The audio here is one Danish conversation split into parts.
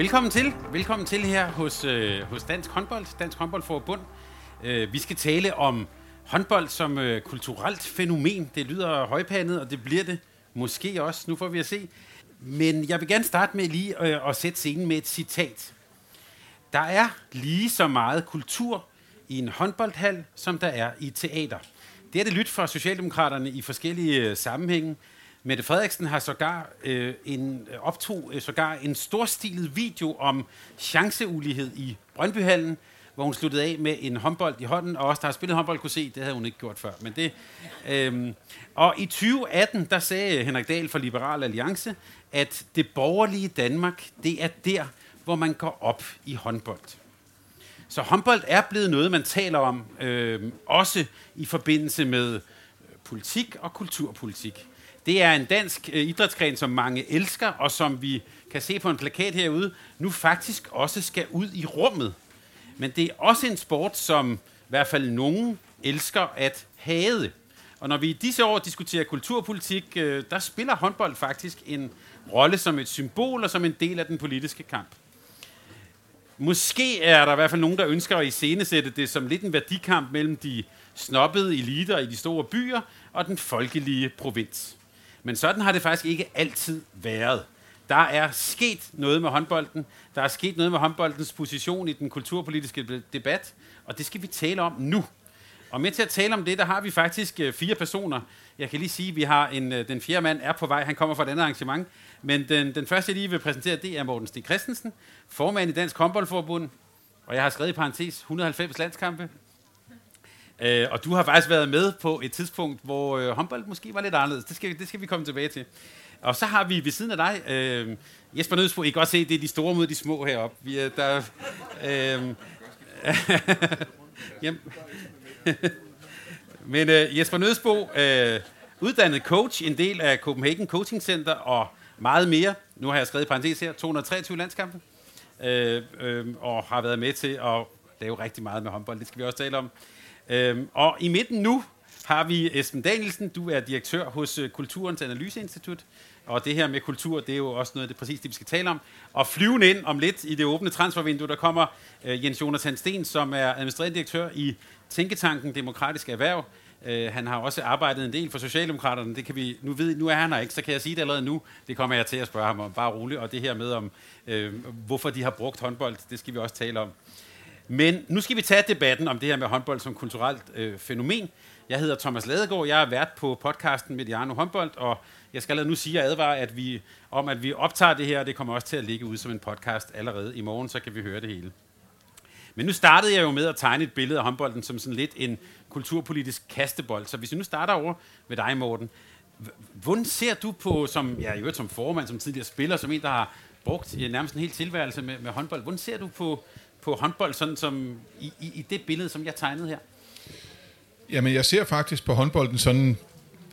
Velkommen til. Velkommen til her hos, øh, hos Dansk Håndbold, Dansk Håndboldforbund. Øh, vi skal tale om håndbold som øh, kulturelt fænomen. Det lyder højpandet, og det bliver det måske også. Nu får vi at se. Men jeg vil gerne starte med lige øh, at sætte scenen med et citat. Der er lige så meget kultur i en håndboldhal, som der er i teater. Det er det lyt fra Socialdemokraterne i forskellige øh, sammenhænge. Mette Frederiksen har sågar øh, en, øh, optog øh, sågar en storstilet video om chanceulighed i Brøndbyhallen, hvor hun sluttede af med en håndbold i hånden, og også der har spillet håndbold kunne se, det havde hun ikke gjort før. Men det, øh, og i 2018, der sagde Henrik Dahl fra Liberal Alliance, at det borgerlige Danmark, det er der, hvor man går op i håndbold. Så håndbold er blevet noget, man taler om, øh, også i forbindelse med politik og kulturpolitik. Det er en dansk øh, idrætsgren, som mange elsker, og som vi kan se på en plakat herude, nu faktisk også skal ud i rummet. Men det er også en sport, som i hvert fald nogen elsker at hade. Og når vi i disse år diskuterer kulturpolitik, øh, der spiller håndbold faktisk en rolle som et symbol og som en del af den politiske kamp. Måske er der i hvert fald nogen, der ønsker at iscenesætte det som lidt en værdikamp mellem de snobbede eliter i de store byer og den folkelige provins. Men sådan har det faktisk ikke altid været. Der er sket noget med håndbolden. Der er sket noget med håndboldens position i den kulturpolitiske debat, og det skal vi tale om nu. Og med til at tale om det, der har vi faktisk øh, fire personer. Jeg kan lige sige, at vi har en, øh, den fjerde mand er på vej. Han kommer fra et andet arrangement. Men den, den første, jeg lige vil præsentere, det er Morten Stig Christensen, formand i Dansk Håndboldforbund. Og jeg har skrevet i parentes 190 landskampe. Øh, og du har faktisk været med på et tidspunkt, hvor øh, håndbold måske var lidt anderledes. Det skal, det skal vi komme tilbage til. Og så har vi ved siden af dig, øh, Jesper Nødsbo, I kan godt se, det er de store mod de små heroppe. Vi er der... Øh, jamen. Men øh, Jesper Nødsbo, øh, uddannet coach, en del af Copenhagen Coaching Center og meget mere. Nu har jeg skrevet i parentes her, 223 landskampe. Øh, øh, og har været med til at lave rigtig meget med håndbold. Det skal vi også tale om. Øhm, og i midten nu har vi Esben Danielsen. Du er direktør hos øh, Kulturens Analyseinstitut. Og det her med kultur, det er jo også noget af det præcis det, vi skal tale om. Og flyvende ind om lidt i det åbne transfervindue, der kommer øh, Jens Jonathan Sten, som er administrerende direktør i Tænketanken Demokratisk Erhverv. Øh, han har også arbejdet en del for Socialdemokraterne. Det kan vi, nu, ved, nu er han her ikke, så kan jeg sige det allerede nu. Det kommer jeg til at spørge ham om. Bare roligt. Og det her med, om øh, hvorfor de har brugt håndbold, det skal vi også tale om. Men nu skal vi tage debatten om det her med håndbold som kulturelt øh, fænomen. Jeg hedder Thomas Ladegaard, jeg er vært på podcasten Mediano Håndbold, og jeg skal nu sige og advare at vi, om, at vi optager det her, og det kommer også til at ligge ud som en podcast allerede i morgen, så kan vi høre det hele. Men nu startede jeg jo med at tegne et billede af håndbolden som sådan lidt en kulturpolitisk kastebold. Så hvis vi nu starter over med dig, Morten. Hvordan ser du på, som, ja, jo, som formand, som tidligere spiller, som en, der har brugt nærmest en hel tilværelse med, med håndbold, hvordan ser du på på håndbold, sådan som i, i, i det billede, som jeg tegnede her? Jamen, jeg ser faktisk på håndbolden sådan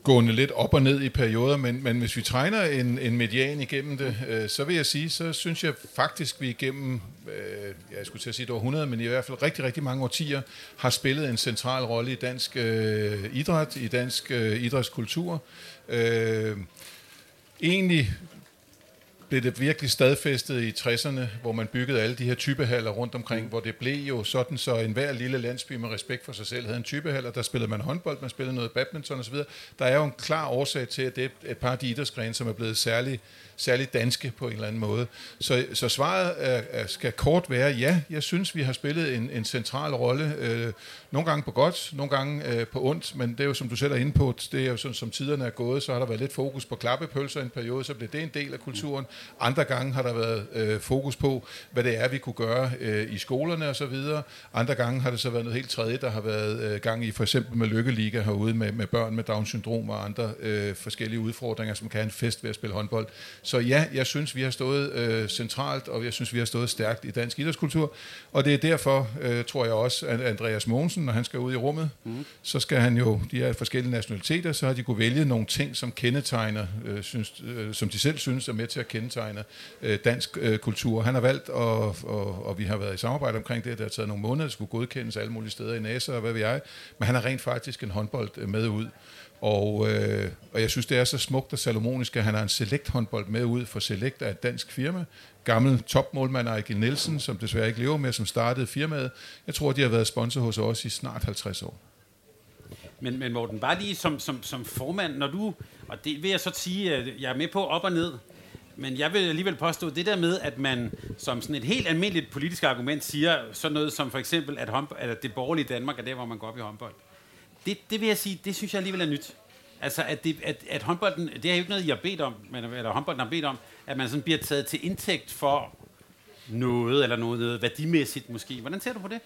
gående lidt op og ned i perioder, men, men hvis vi træner en, en median igennem det, øh, så vil jeg sige, så synes jeg faktisk, vi igennem, øh, jeg skulle til at sige det var 100, men i hvert fald rigtig, rigtig mange årtier, har spillet en central rolle i dansk øh, idræt, i dansk øh, idrætskultur. Øh, egentlig blev det virkelig stadfæstet i 60'erne, hvor man byggede alle de her typehaller rundt omkring, mm. hvor det blev jo sådan, så enhver lille landsby med respekt for sig selv havde en typehal, og der spillede man håndbold, man spillede noget badminton osv. Der er jo en klar årsag til, at det er et par af de idrætsgrene, som er blevet særligt særligt danske på en eller anden måde. Så, så svaret er, er, skal kort være, ja, jeg synes, vi har spillet en, en central rolle. Øh, nogle gange på godt, nogle gange øh, på ondt, men det er jo, som du selv er inde på, det er jo sådan, som tiderne er gået, så har der været lidt fokus på klappepølser en periode, så bliver det en del af kulturen. Andre gange har der været øh, fokus på, hvad det er, vi kunne gøre øh, i skolerne osv. Andre gange har det så været noget helt tredje, der har været øh, gang i for eksempel med Lykkeliga herude med, med børn med Down-syndrom og andre øh, forskellige udfordringer, som kan have en fest ved at spille håndbold. Så ja, jeg synes, vi har stået øh, centralt, og jeg synes, vi har stået stærkt i dansk idrætskultur, og det er derfor, øh, tror jeg også, at Andreas Mogensen, når han skal ud i rummet, mm. så skal han jo, de er forskellige nationaliteter, så har de kunne vælge nogle ting, som kendetegner, øh, synes, øh, som de selv synes er med til at kendetegner øh, dansk øh, kultur. Han har valgt, og, og, og vi har været i samarbejde omkring det, der har taget nogle måneder, det skulle godkendes alle mulige steder i NASA og hvad ved jeg, men han har rent faktisk en håndbold øh, med ud. Og, øh, og jeg synes, det er så smukt og salomonisk, at han har en select håndbold med ud for Select af et dansk firma. Gammel topmålmand Ejgil Nielsen, som desværre ikke lever med, som startede firmaet. Jeg tror, de har været sponsor hos os i snart 50 år. Men, men Morten, bare lige som, som, som formand, når du, og det vil jeg så sige, at jeg er med på op og ned, men jeg vil alligevel påstå, det der med, at man som sådan et helt almindeligt politisk argument siger sådan noget som for eksempel, at, håndbold, at det borgerlige Danmark er der, hvor man går op i håndbold. Det, det vil jeg sige, det synes jeg alligevel er nyt. Altså, at, det, at, at håndbolden, det er jo ikke noget, I har bedt om, men, eller håndbolden har bedt om, at man sådan bliver taget til indtægt for noget, eller noget, noget værdimæssigt måske. Hvordan ser du på det?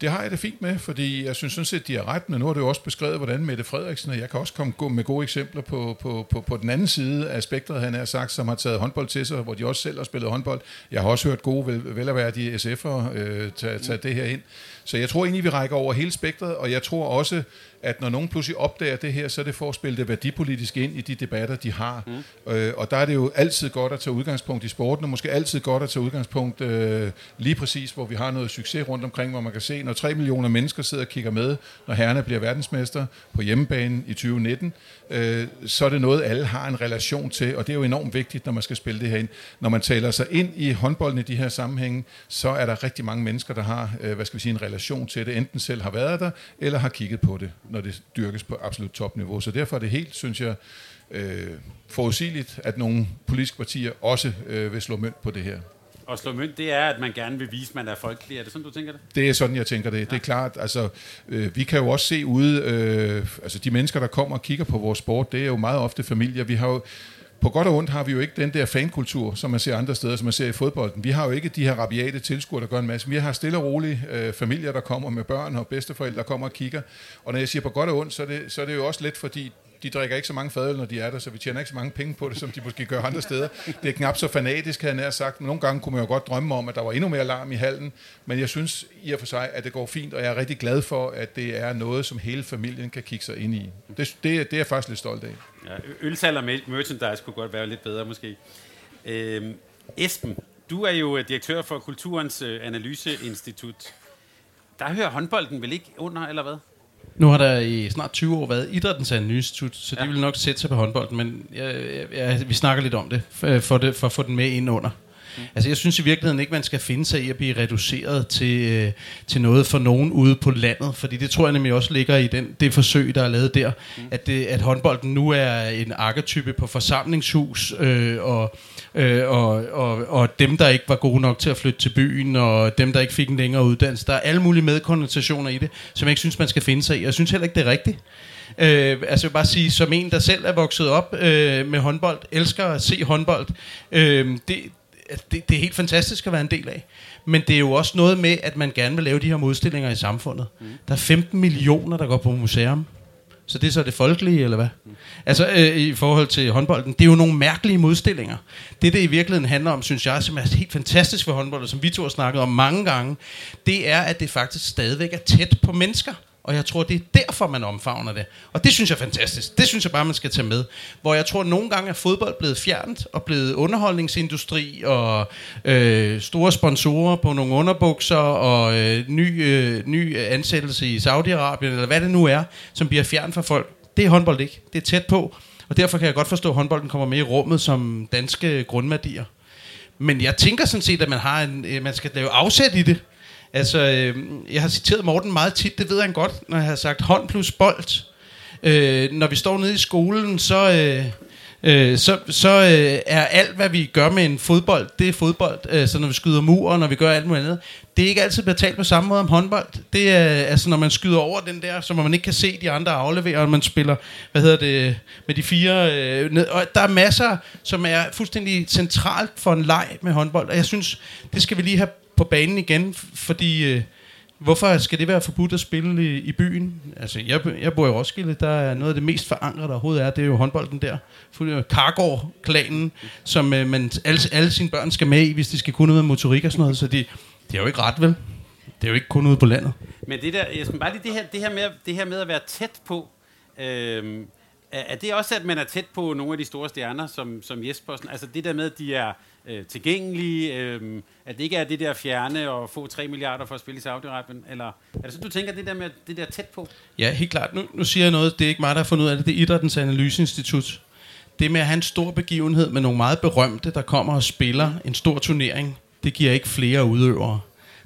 Det har jeg det fint med, fordi jeg synes sådan set, de har ret, men nu har det jo også beskrevet, hvordan Mette Frederiksen, og jeg kan også komme med gode eksempler på, på, på, på den anden side af spektret, han har sagt, som har taget håndbold til sig, hvor de også selv har spillet håndbold. Jeg har også hørt gode, vel, velerværdige SF'ere øh, tage, tage det her ind. Så jeg tror egentlig, vi rækker over hele spektret, og jeg tror også, at når nogen pludselig opdager det her, så er det for at spille det værdipolitisk ind i de debatter, de har. Mm. Øh, og der er det jo altid godt at tage udgangspunkt i sporten, og måske altid godt at tage udgangspunkt øh, lige præcis, hvor vi har noget succes rundt omkring, hvor man kan se, når 3 millioner mennesker sidder og kigger med, når herrerne bliver verdensmester på hjemmebane i 2019, øh, så er det noget, alle har en relation til, og det er jo enormt vigtigt, når man skal spille det her ind. Når man taler sig ind i håndbolden i de her sammenhænge, så er der rigtig mange mennesker, der har, øh, hvad skal vi sige, en relation til det, enten selv har været der, eller har kigget på det når det dyrkes på absolut topniveau. Så derfor er det helt, synes jeg, øh, forudsigeligt, at nogle politiske partier også øh, vil slå mønt på det her. Og slå mønt, det er, at man gerne vil vise, at man er folkelig. Er det sådan, du tænker det? Det er sådan, jeg tænker det. Ja. Det er klart, altså, øh, vi kan jo også se ude, øh, altså de mennesker, der kommer og kigger på vores sport, det er jo meget ofte familier. Vi har jo, på godt og ondt har vi jo ikke den der fankultur, som man ser andre steder, som man ser i fodbolden. Vi har jo ikke de her rabiate tilskuere, der gør en masse. Vi har stille og rolige øh, familier, der kommer med børn og bedsteforældre, der kommer og kigger. Og når jeg siger på godt og ondt, så er det, så er det jo også let, fordi de drikker ikke så mange fadøl, når de er der, så vi tjener ikke så mange penge på det, som de måske gør andre steder. Det er knap så fanatisk, havde jeg sagt. Men nogle gange kunne man jo godt drømme om, at der var endnu mere larm i hallen. Men jeg synes i og for sig, at det går fint, og jeg er rigtig glad for, at det er noget, som hele familien kan kigge sig ind i. Det, det, det er jeg faktisk lidt stolt af. Ja, ølsalg og merchandise kunne godt være lidt bedre måske. Øhm, Esben, du er jo øh, direktør for Kulturens øh, Analyseinstitut. Der hører håndbolden vel ikke under, eller hvad? Nu har der i snart 20 år været idrættens analyseinstitut, så ja. de vil nok sætte sig på håndbolden, men jeg, jeg, vi snakker lidt om det for, for, det, for at få den med ind under. Mm. Altså jeg synes i virkeligheden ikke, man skal finde sig i at blive reduceret til, øh, til noget for nogen ude på landet, fordi det tror jeg nemlig også ligger i den, det forsøg, der er lavet der, mm. at, det, at håndbolden nu er en arketype på forsamlingshus, øh, og, øh, og, og, og dem, der ikke var gode nok til at flytte til byen, og dem, der ikke fik en længere uddannelse. Der er alle mulige medkonnotationer i det, som jeg ikke synes, man skal finde sig i. Jeg synes heller ikke, det er rigtigt. Øh, altså jeg vil bare sige, som en, der selv er vokset op øh, med håndbold, elsker at se håndbold, øh, det, det, det er helt fantastisk at være en del af. Men det er jo også noget med, at man gerne vil lave de her modstillinger i samfundet. Mm. Der er 15 millioner, der går på museum. Så det er så det folkelige, eller hvad? Mm. Altså øh, i forhold til håndbolden, det er jo nogle mærkelige modstillinger. Det, det i virkeligheden handler om, synes jeg, som er helt fantastisk for håndbold, som vi to har snakket om mange gange, det er, at det faktisk stadigvæk er tæt på mennesker. Og jeg tror, det er derfor, man omfavner det. Og det synes jeg er fantastisk. Det synes jeg bare, man skal tage med. Hvor jeg tror, at nogle gange er fodbold blevet fjernet og blevet underholdningsindustri og øh, store sponsorer på nogle underbukser og øh, ny, øh, ny ansættelse i Saudi-Arabien, eller hvad det nu er, som bliver fjernet fra folk. Det er håndbold ikke. Det er tæt på. Og derfor kan jeg godt forstå, at håndbolden kommer med i rummet som danske grundværdier. Men jeg tænker sådan set, at man, har en, øh, man skal lave afsæt i det. Altså, øh, jeg har citeret Morten meget tit, det ved han godt, når jeg har sagt hånd plus bold. Øh, når vi står nede i skolen, så, øh, øh, så, så øh, er alt, hvad vi gør med en fodbold, det er fodbold. Øh, så når vi skyder mur, når vi gør alt muligt andet, det er ikke altid betalt på samme måde om håndbold. Det er, altså, når man skyder over den der, så man ikke kan se de andre aflevere, og man spiller, hvad hedder det, med de fire... Øh, ned, og der er masser, som er fuldstændig centralt for en leg med håndbold, og jeg synes, det skal vi lige have på banen igen, fordi... Øh, Hvorfor skal det være forbudt at spille i, i byen? Altså, jeg, jeg bor i Roskilde, der er noget af det mest forankrede, der overhovedet er, det er jo håndbolden der. Øh, Kargård-klanen, som øh, man, alle, alle sine børn skal med i, hvis de skal kunne noget med motorik og sådan noget, så de, de er jo ikke ret, vel? Det er jo ikke kun ude på landet. Men det der, jeg bare lige det her, det her, med, det her med at være tæt på, øh, er det også, at man er tæt på nogle af de store stjerner, som, som Jespersen? Altså det der med, at de er øh, tilgængelige, øh, at det ikke er det der fjerne og få 3 milliarder for at spille i Saudi-Arabien? Eller er det så, du tænker det der med det der tæt på? Ja, helt klart. Nu, nu siger jeg noget, det er ikke mig, der har fundet ud af det. Det er Idrættens Analyseinstitut. Det med at have en stor begivenhed med nogle meget berømte, der kommer og spiller en stor turnering, det giver ikke flere udøvere.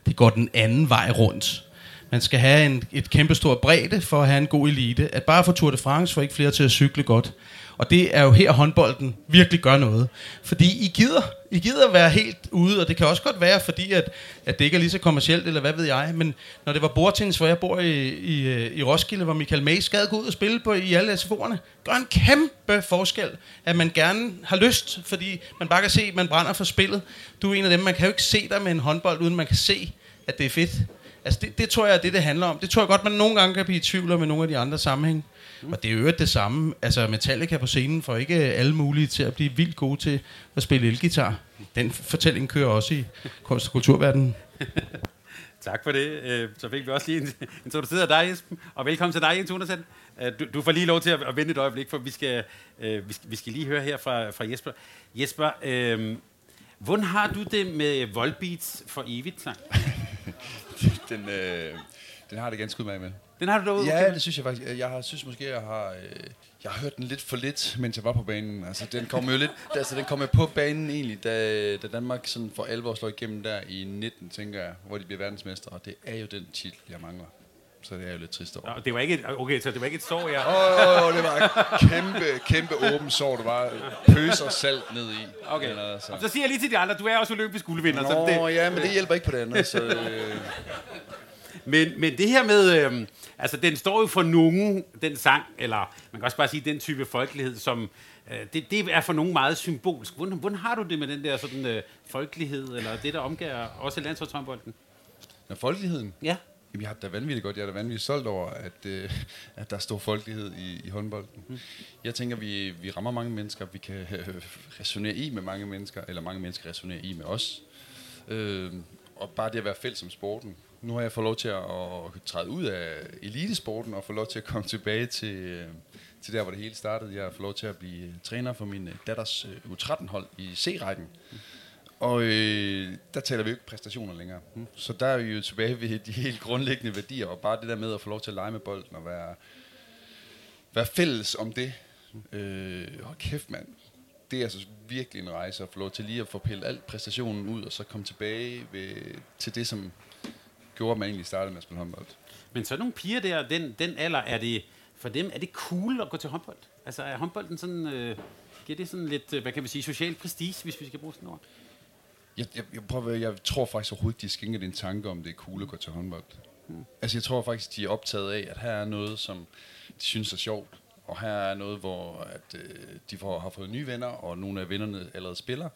Det går den anden vej rundt. Man skal have en, et kæmpestort bredde for at have en god elite. At bare få Tour de France får ikke flere til at cykle godt. Og det er jo her håndbolden virkelig gør noget. Fordi I gider, I gider være helt ude, og det kan også godt være, fordi at, at det ikke er lige så kommercielt, eller hvad ved jeg. Men når det var bordtennis, hvor jeg bor i, i, i Roskilde, hvor Michael May skal gå ud og spille på i alle SFO'erne, gør en kæmpe forskel, at man gerne har lyst, fordi man bare kan se, at man brænder for spillet. Du er en af dem, man kan jo ikke se dig med en håndbold, uden man kan se, at det er fedt. Altså det, det tror jeg er det, det handler om. Det tror jeg godt, man nogle gange kan blive i tvivl med nogle af de andre sammenhæng. Mm. Og det er jo det samme. Altså Metallica på scenen får ikke alle mulige til at blive vildt gode til at spille elgitar. Den fortælling kører også i kunst- og kulturverdenen. tak for det. Øh, så fik vi også lige introduceret dig, Jesper. Og velkommen til dig, Jens Undersen. Øh, du, du får lige lov til at, vente et øjeblik, for vi skal, øh, vi skal, vi skal lige høre her fra, fra Jesper. Jesper, øh, hvordan har du det med Volbeats for evigt? den, øh, den har det ganske ud med. Den har du derude? Ja, okay. det synes jeg faktisk. Jeg har, synes måske, jeg har, øh, jeg har hørt den lidt for lidt, mens jeg var på banen. Altså, den kom jo lidt, altså, den kom jo på banen egentlig, da, da Danmark sådan for alvor slår igennem der i 19, tænker jeg, hvor de bliver verdensmester. Og det er jo den titel, jeg mangler. Så det er jo lidt trist over. Ja, det var ikke et, okay, så det var ikke et sår, jeg... Åh, oh, oh, det var et kæmpe, kæmpe åben sår, du var pøser salt ned i. Okay. Eller, så. Og så siger jeg lige til de andre, du er også olympisk guldvinder. Nå, så det, ja, men det hjælper ikke på det andet. Så, øh. men, men det her med... Øh, altså, den står jo for nogen, den sang, eller man kan også bare sige, den type folkelighed, som... Øh, det, det er for nogen meget symbolsk. Hvordan, hvordan har du det med den der sådan, øh, folkelighed, eller det, der omgiver også landsholdshåndbolden? Når folkeligheden? Ja. Jamen, jeg har da vanvittigt godt. Jeg er da vanvittigt stolt over, at, øh, at der er stor folkelighed i, i håndbolden. Mm. Jeg tænker, vi, vi rammer mange mennesker. Vi kan øh, resonere i med mange mennesker, eller mange mennesker resonerer i med os. Øh, og bare det at være fælles som sporten. Nu har jeg fået lov til at, at træde ud af elitesporten og få lov til at komme tilbage til, øh, til der, hvor det hele startede. Jeg har fået lov til at blive træner for min datters øh, U13-hold i C-rækken. Mm. Og øh, der taler vi jo ikke præstationer længere. Mm. Så der er vi jo tilbage ved de helt grundlæggende værdier, og bare det der med at få lov til at lege med bolden og være, være fælles om det. Mm. Øh, hold kæft, mand. Det er altså virkelig en rejse at få lov til lige at få pillet alt præstationen ud, og så komme tilbage ved, til det, som gjorde, at man egentlig startede med at spille håndbold. Men så nogle piger der, den, den alder, er det for dem, er det cool at gå til håndbold? Altså er håndbolden sådan, øh, giver det sådan lidt, øh, hvad kan vi sige, social prestige, hvis vi skal bruge sådan ord? Jeg, jeg, jeg, prøver, jeg tror faktisk overhovedet, de skænker en tanke om, det er cool at gå til håndbold. Mm. Altså jeg tror faktisk, de er optaget af, at her er noget, som de synes er sjovt. Og her er noget, hvor at, øh, de får, har fået nye venner, og nogle af vennerne allerede spiller.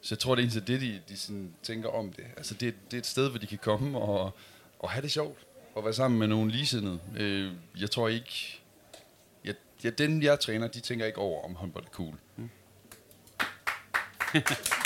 Så jeg tror, det er eneste det, de, de sådan tænker om det. Altså det, det er et sted, hvor de kan komme og, og have det sjovt. Og være sammen med nogle ligesindede. Øh, jeg tror ikke... Jeg, ja, den, jeg træner, de tænker ikke over, om håndbold er cool. Mm.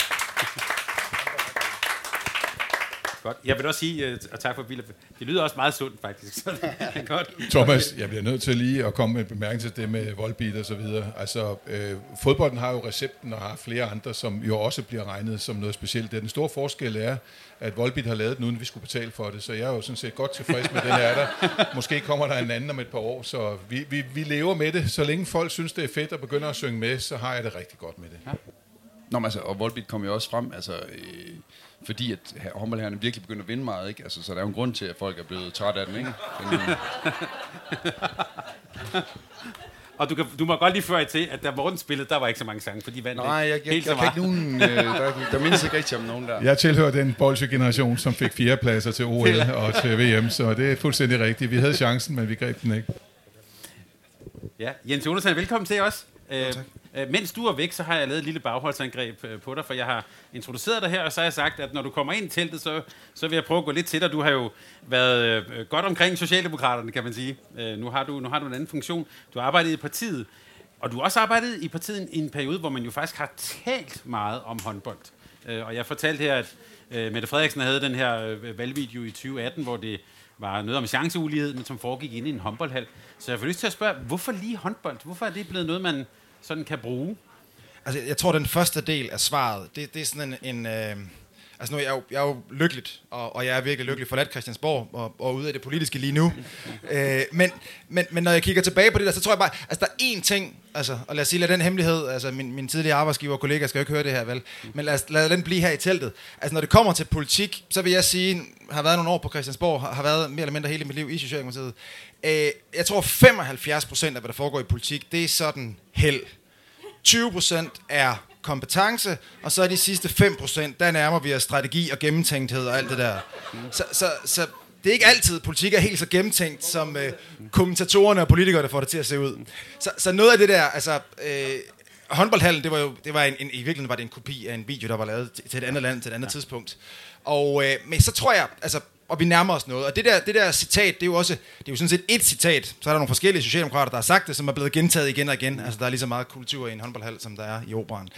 Godt. Jeg vil også sige, uh, og tak for Bille, det lyder også meget sundt faktisk, så det er godt. Thomas, jeg bliver nødt til lige at komme med en bemærkning til det med voldbeat og så videre. Altså, øh, fodbolden har jo recepten og har flere andre, som jo også bliver regnet som noget specielt. Den store forskel er, at Volbeat har lavet den, uden vi skulle betale for det, så jeg er jo sådan set godt tilfreds med den her der. Måske kommer der en anden om et par år, så vi, vi, vi lever med det. Så længe folk synes, det er fedt at begynde at synge med, så har jeg det rigtig godt med det. Ja. Nå, men altså, og Volbeat kom jo også frem, altså... Øh fordi at håndboldherrerne virkelig begynder at vinde meget, ikke? Altså, så der er jo en grund til, at folk er blevet trætte af den, ikke? Den, Og du, kan, du må godt lige føre til, at da Morten spillede, der var ikke så mange sange, for de vandt Nej, jeg, jeg, jeg, helt så jeg kan ikke nogen... Øh, der, der mindes ikke rigtig om nogen der. Jeg tilhører den bolsje-generation, som fik fire pladser til OL og til VM, så det er fuldstændig rigtigt. Vi havde chancen, men vi greb den ikke. Ja, Jens Jonathan, velkommen til os. Øh, øh, mens du er væk, så har jeg lavet et lille bagholdsangreb øh, på dig, for jeg har introduceret dig her, og så har jeg sagt, at når du kommer ind i teltet, så, så vil jeg prøve at gå lidt til dig. Du har jo været øh, godt omkring Socialdemokraterne, kan man sige. Øh, nu, har du, nu har du en anden funktion. Du har arbejdet i partiet, og du har også arbejdet i partiet i en periode, hvor man jo faktisk har talt meget om håndbold. Øh, og jeg fortalte her, at øh, Mette Frederiksen havde den her øh, valgvideo i 2018, hvor det var noget om chanceulighed, men som foregik inde i en håndboldhal. Så jeg får lyst til at spørge, hvorfor lige håndbold? Hvorfor er det blevet noget, man sådan kan bruge? Altså, jeg tror, den første del af svaret, det, det er sådan en... en øh, altså, nu er jeg, jo, jeg er jo lykkeligt, og, og jeg er virkelig lykkelig forladt Christiansborg, og, og ude af det politiske lige nu. øh, men, men, men når jeg kigger tilbage på det der, så tror jeg bare, altså, der er én ting, altså, og lad os sige, lad den hemmelighed, altså, min, min tidligere arbejdsgiver og kollega skal jo ikke høre det her, vel? Men lad, os, lad den blive her i teltet. Altså, når det kommer til politik, så vil jeg sige, har været nogle år på Christiansborg, har, har været mere eller mindre hele mit liv i Socialdemokratiet. Øh, jeg tror, 75 procent af, hvad der foregår i politik, det er sådan held. 20% er kompetence, og så er de sidste 5%, der nærmer vi os strategi og gennemtænkthed og alt det der. Så, så, så det er ikke altid, at politik er helt så gennemtænkt, som øh, kommentatorerne og politikere, der får det til at se ud. Så, så noget af det der, altså... Øh, håndboldhallen, det var jo, det var en, en, i virkeligheden var det en kopi af en video, der var lavet til, til et andet land, til et andet ja. tidspunkt. Og, øh, men så tror jeg, altså, og vi nærmer os noget. Og det der, det der citat, det er jo også, det er jo sådan set et citat. Så er der nogle forskellige socialdemokrater, der har sagt det, som er blevet gentaget igen og igen. Altså, der er lige så meget kultur i en håndboldhal, som der er i operan.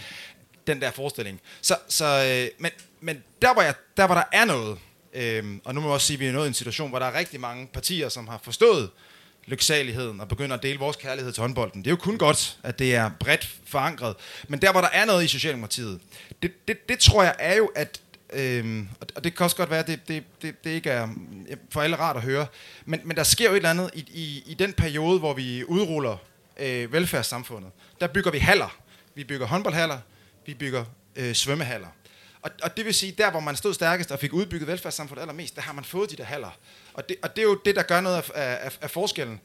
Den der forestilling. Så, så øh, men, men der, hvor jeg, der, hvor der er noget, øh, og nu må jeg også sige, at vi er nået i en situation, hvor der er rigtig mange partier, som har forstået lyksaligheden og begynder at dele vores kærlighed til håndbolden. Det er jo kun godt, at det er bredt forankret. Men der, hvor der er noget i Socialdemokratiet, det, det, det tror jeg er jo, at Øhm, og det kan også godt være, at det, det, det, det ikke er for alle rart at høre. Men, men der sker jo et eller andet i, i, i den periode, hvor vi udruller øh, velfærdssamfundet. Der bygger vi haller. Vi bygger håndboldhaller. Vi bygger øh, svømmehaller. Og, og det vil sige, der hvor man stod stærkest og fik udbygget velfærdssamfundet allermest, der har man fået de der haller. Og det, og det er jo det, der gør noget af, af, af forskellen.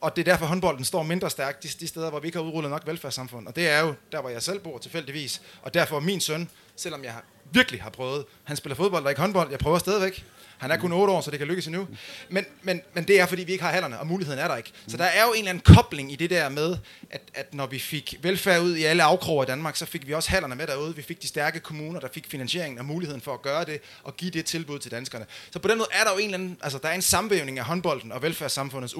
Og det er derfor, håndbolden står mindre stærkt de, de steder, hvor vi ikke har udrullet nok velfærdssamfund. Og det er jo der, hvor jeg selv bor tilfældigvis. Og derfor min søn, selvom jeg virkelig har prøvet, han spiller fodbold og ikke håndbold, jeg prøver stadigvæk. Han er kun 8 år, så det kan lykkes endnu. Men, men, men det er, fordi vi ikke har hallerne, og muligheden er der ikke. Så der er jo en eller anden kobling i det der med, at, at når vi fik velfærd ud i alle afkroger i Danmark, så fik vi også hallerne med derude. Vi fik de stærke kommuner, der fik finansieringen og muligheden for at gøre det, og give det tilbud til danskerne. Så på den måde er der jo en eller anden, altså der er en sammenvævning af håndbolden og velfærdssamfundets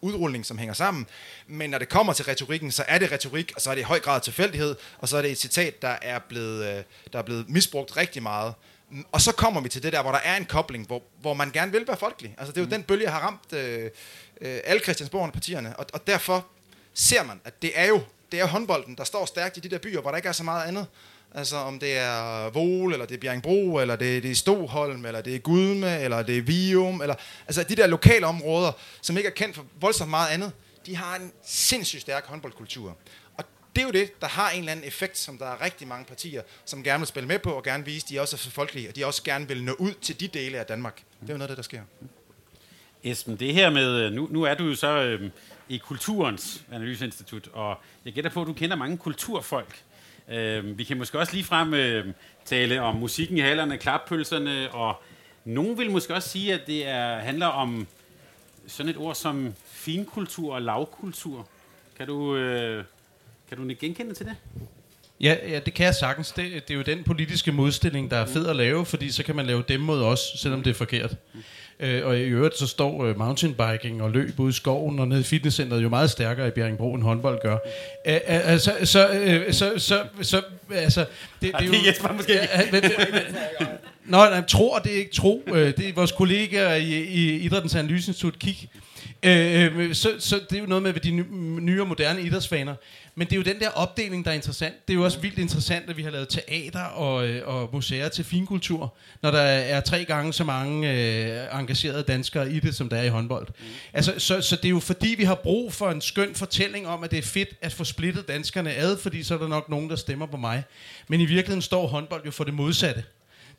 udrulling, som hænger sammen. Men når det kommer til retorikken, så er det retorik, og så er det i høj grad tilfældighed, og så er det et citat, der er blevet, øh, der er blevet misbrugt rigtig meget. Og så kommer vi til det der, hvor der er en kobling, hvor, hvor man gerne vil være folkelig. Altså det er jo mm. den bølge, jeg har ramt øh, øh, alle Christiansborgerne partierne, og, og derfor ser man, at det er jo det er håndbolden, der står stærkt i de der byer, hvor der ikke er så meget andet. Altså om det er Vol, eller det er Bjerringbro, eller det, det er Stoholm, eller det er Gudme, eller det er Vium, eller altså de der lokale områder, som ikke er kendt for voldsomt meget andet, de har en sindssygt stærk håndboldkultur. Det er jo det, der har en eller anden effekt, som der er rigtig mange partier, som gerne vil spille med på, og gerne vise, at de også er så folkelige, og de også gerne vil nå ud til de dele af Danmark. Det er jo noget af det, der sker. Esben, det her med, øh, nu, nu er du jo så øh, i Kulturens Analyseinstitut, og jeg gætter på, at du kender mange kulturfolk. Øh, vi kan måske også lige frem øh, tale om musikken i hallerne, klappølserne, og nogen vil måske også sige, at det er, handler om sådan et ord som finkultur og lavkultur. Kan du, øh, kan du genkende til det? Ja, ja, det kan jeg sagtens. Det, det er jo den politiske modstilling, der er fed at lave, fordi så kan man lave dem mod os, selvom det er forkert. Øh, og i øvrigt så står uh, mountainbiking og løb ude i skoven og nede i fitnesscenteret jo meget stærkere i Bjerringbro, end håndbold gør. Altså, så, uh, så, så, så, altså... Det, det, er jo, Jesper måske ikke. Nå, nej, tror det er ikke tro. Uh, det er vores kollegaer i, i Idrættens Analyseinstitut, kig. Uh, så, så det er jo noget med de nye og moderne idrætsfaner. Men det er jo den der opdeling, der er interessant. Det er jo også vildt interessant, at vi har lavet teater og, og museer til finkultur, når der er tre gange så mange øh, engagerede danskere i det, som der er i håndbold. Mm. Altså, så, så det er jo fordi, vi har brug for en skøn fortælling om, at det er fedt at få splittet danskerne ad, fordi så er der nok nogen, der stemmer på mig. Men i virkeligheden står håndbold jo for det modsatte.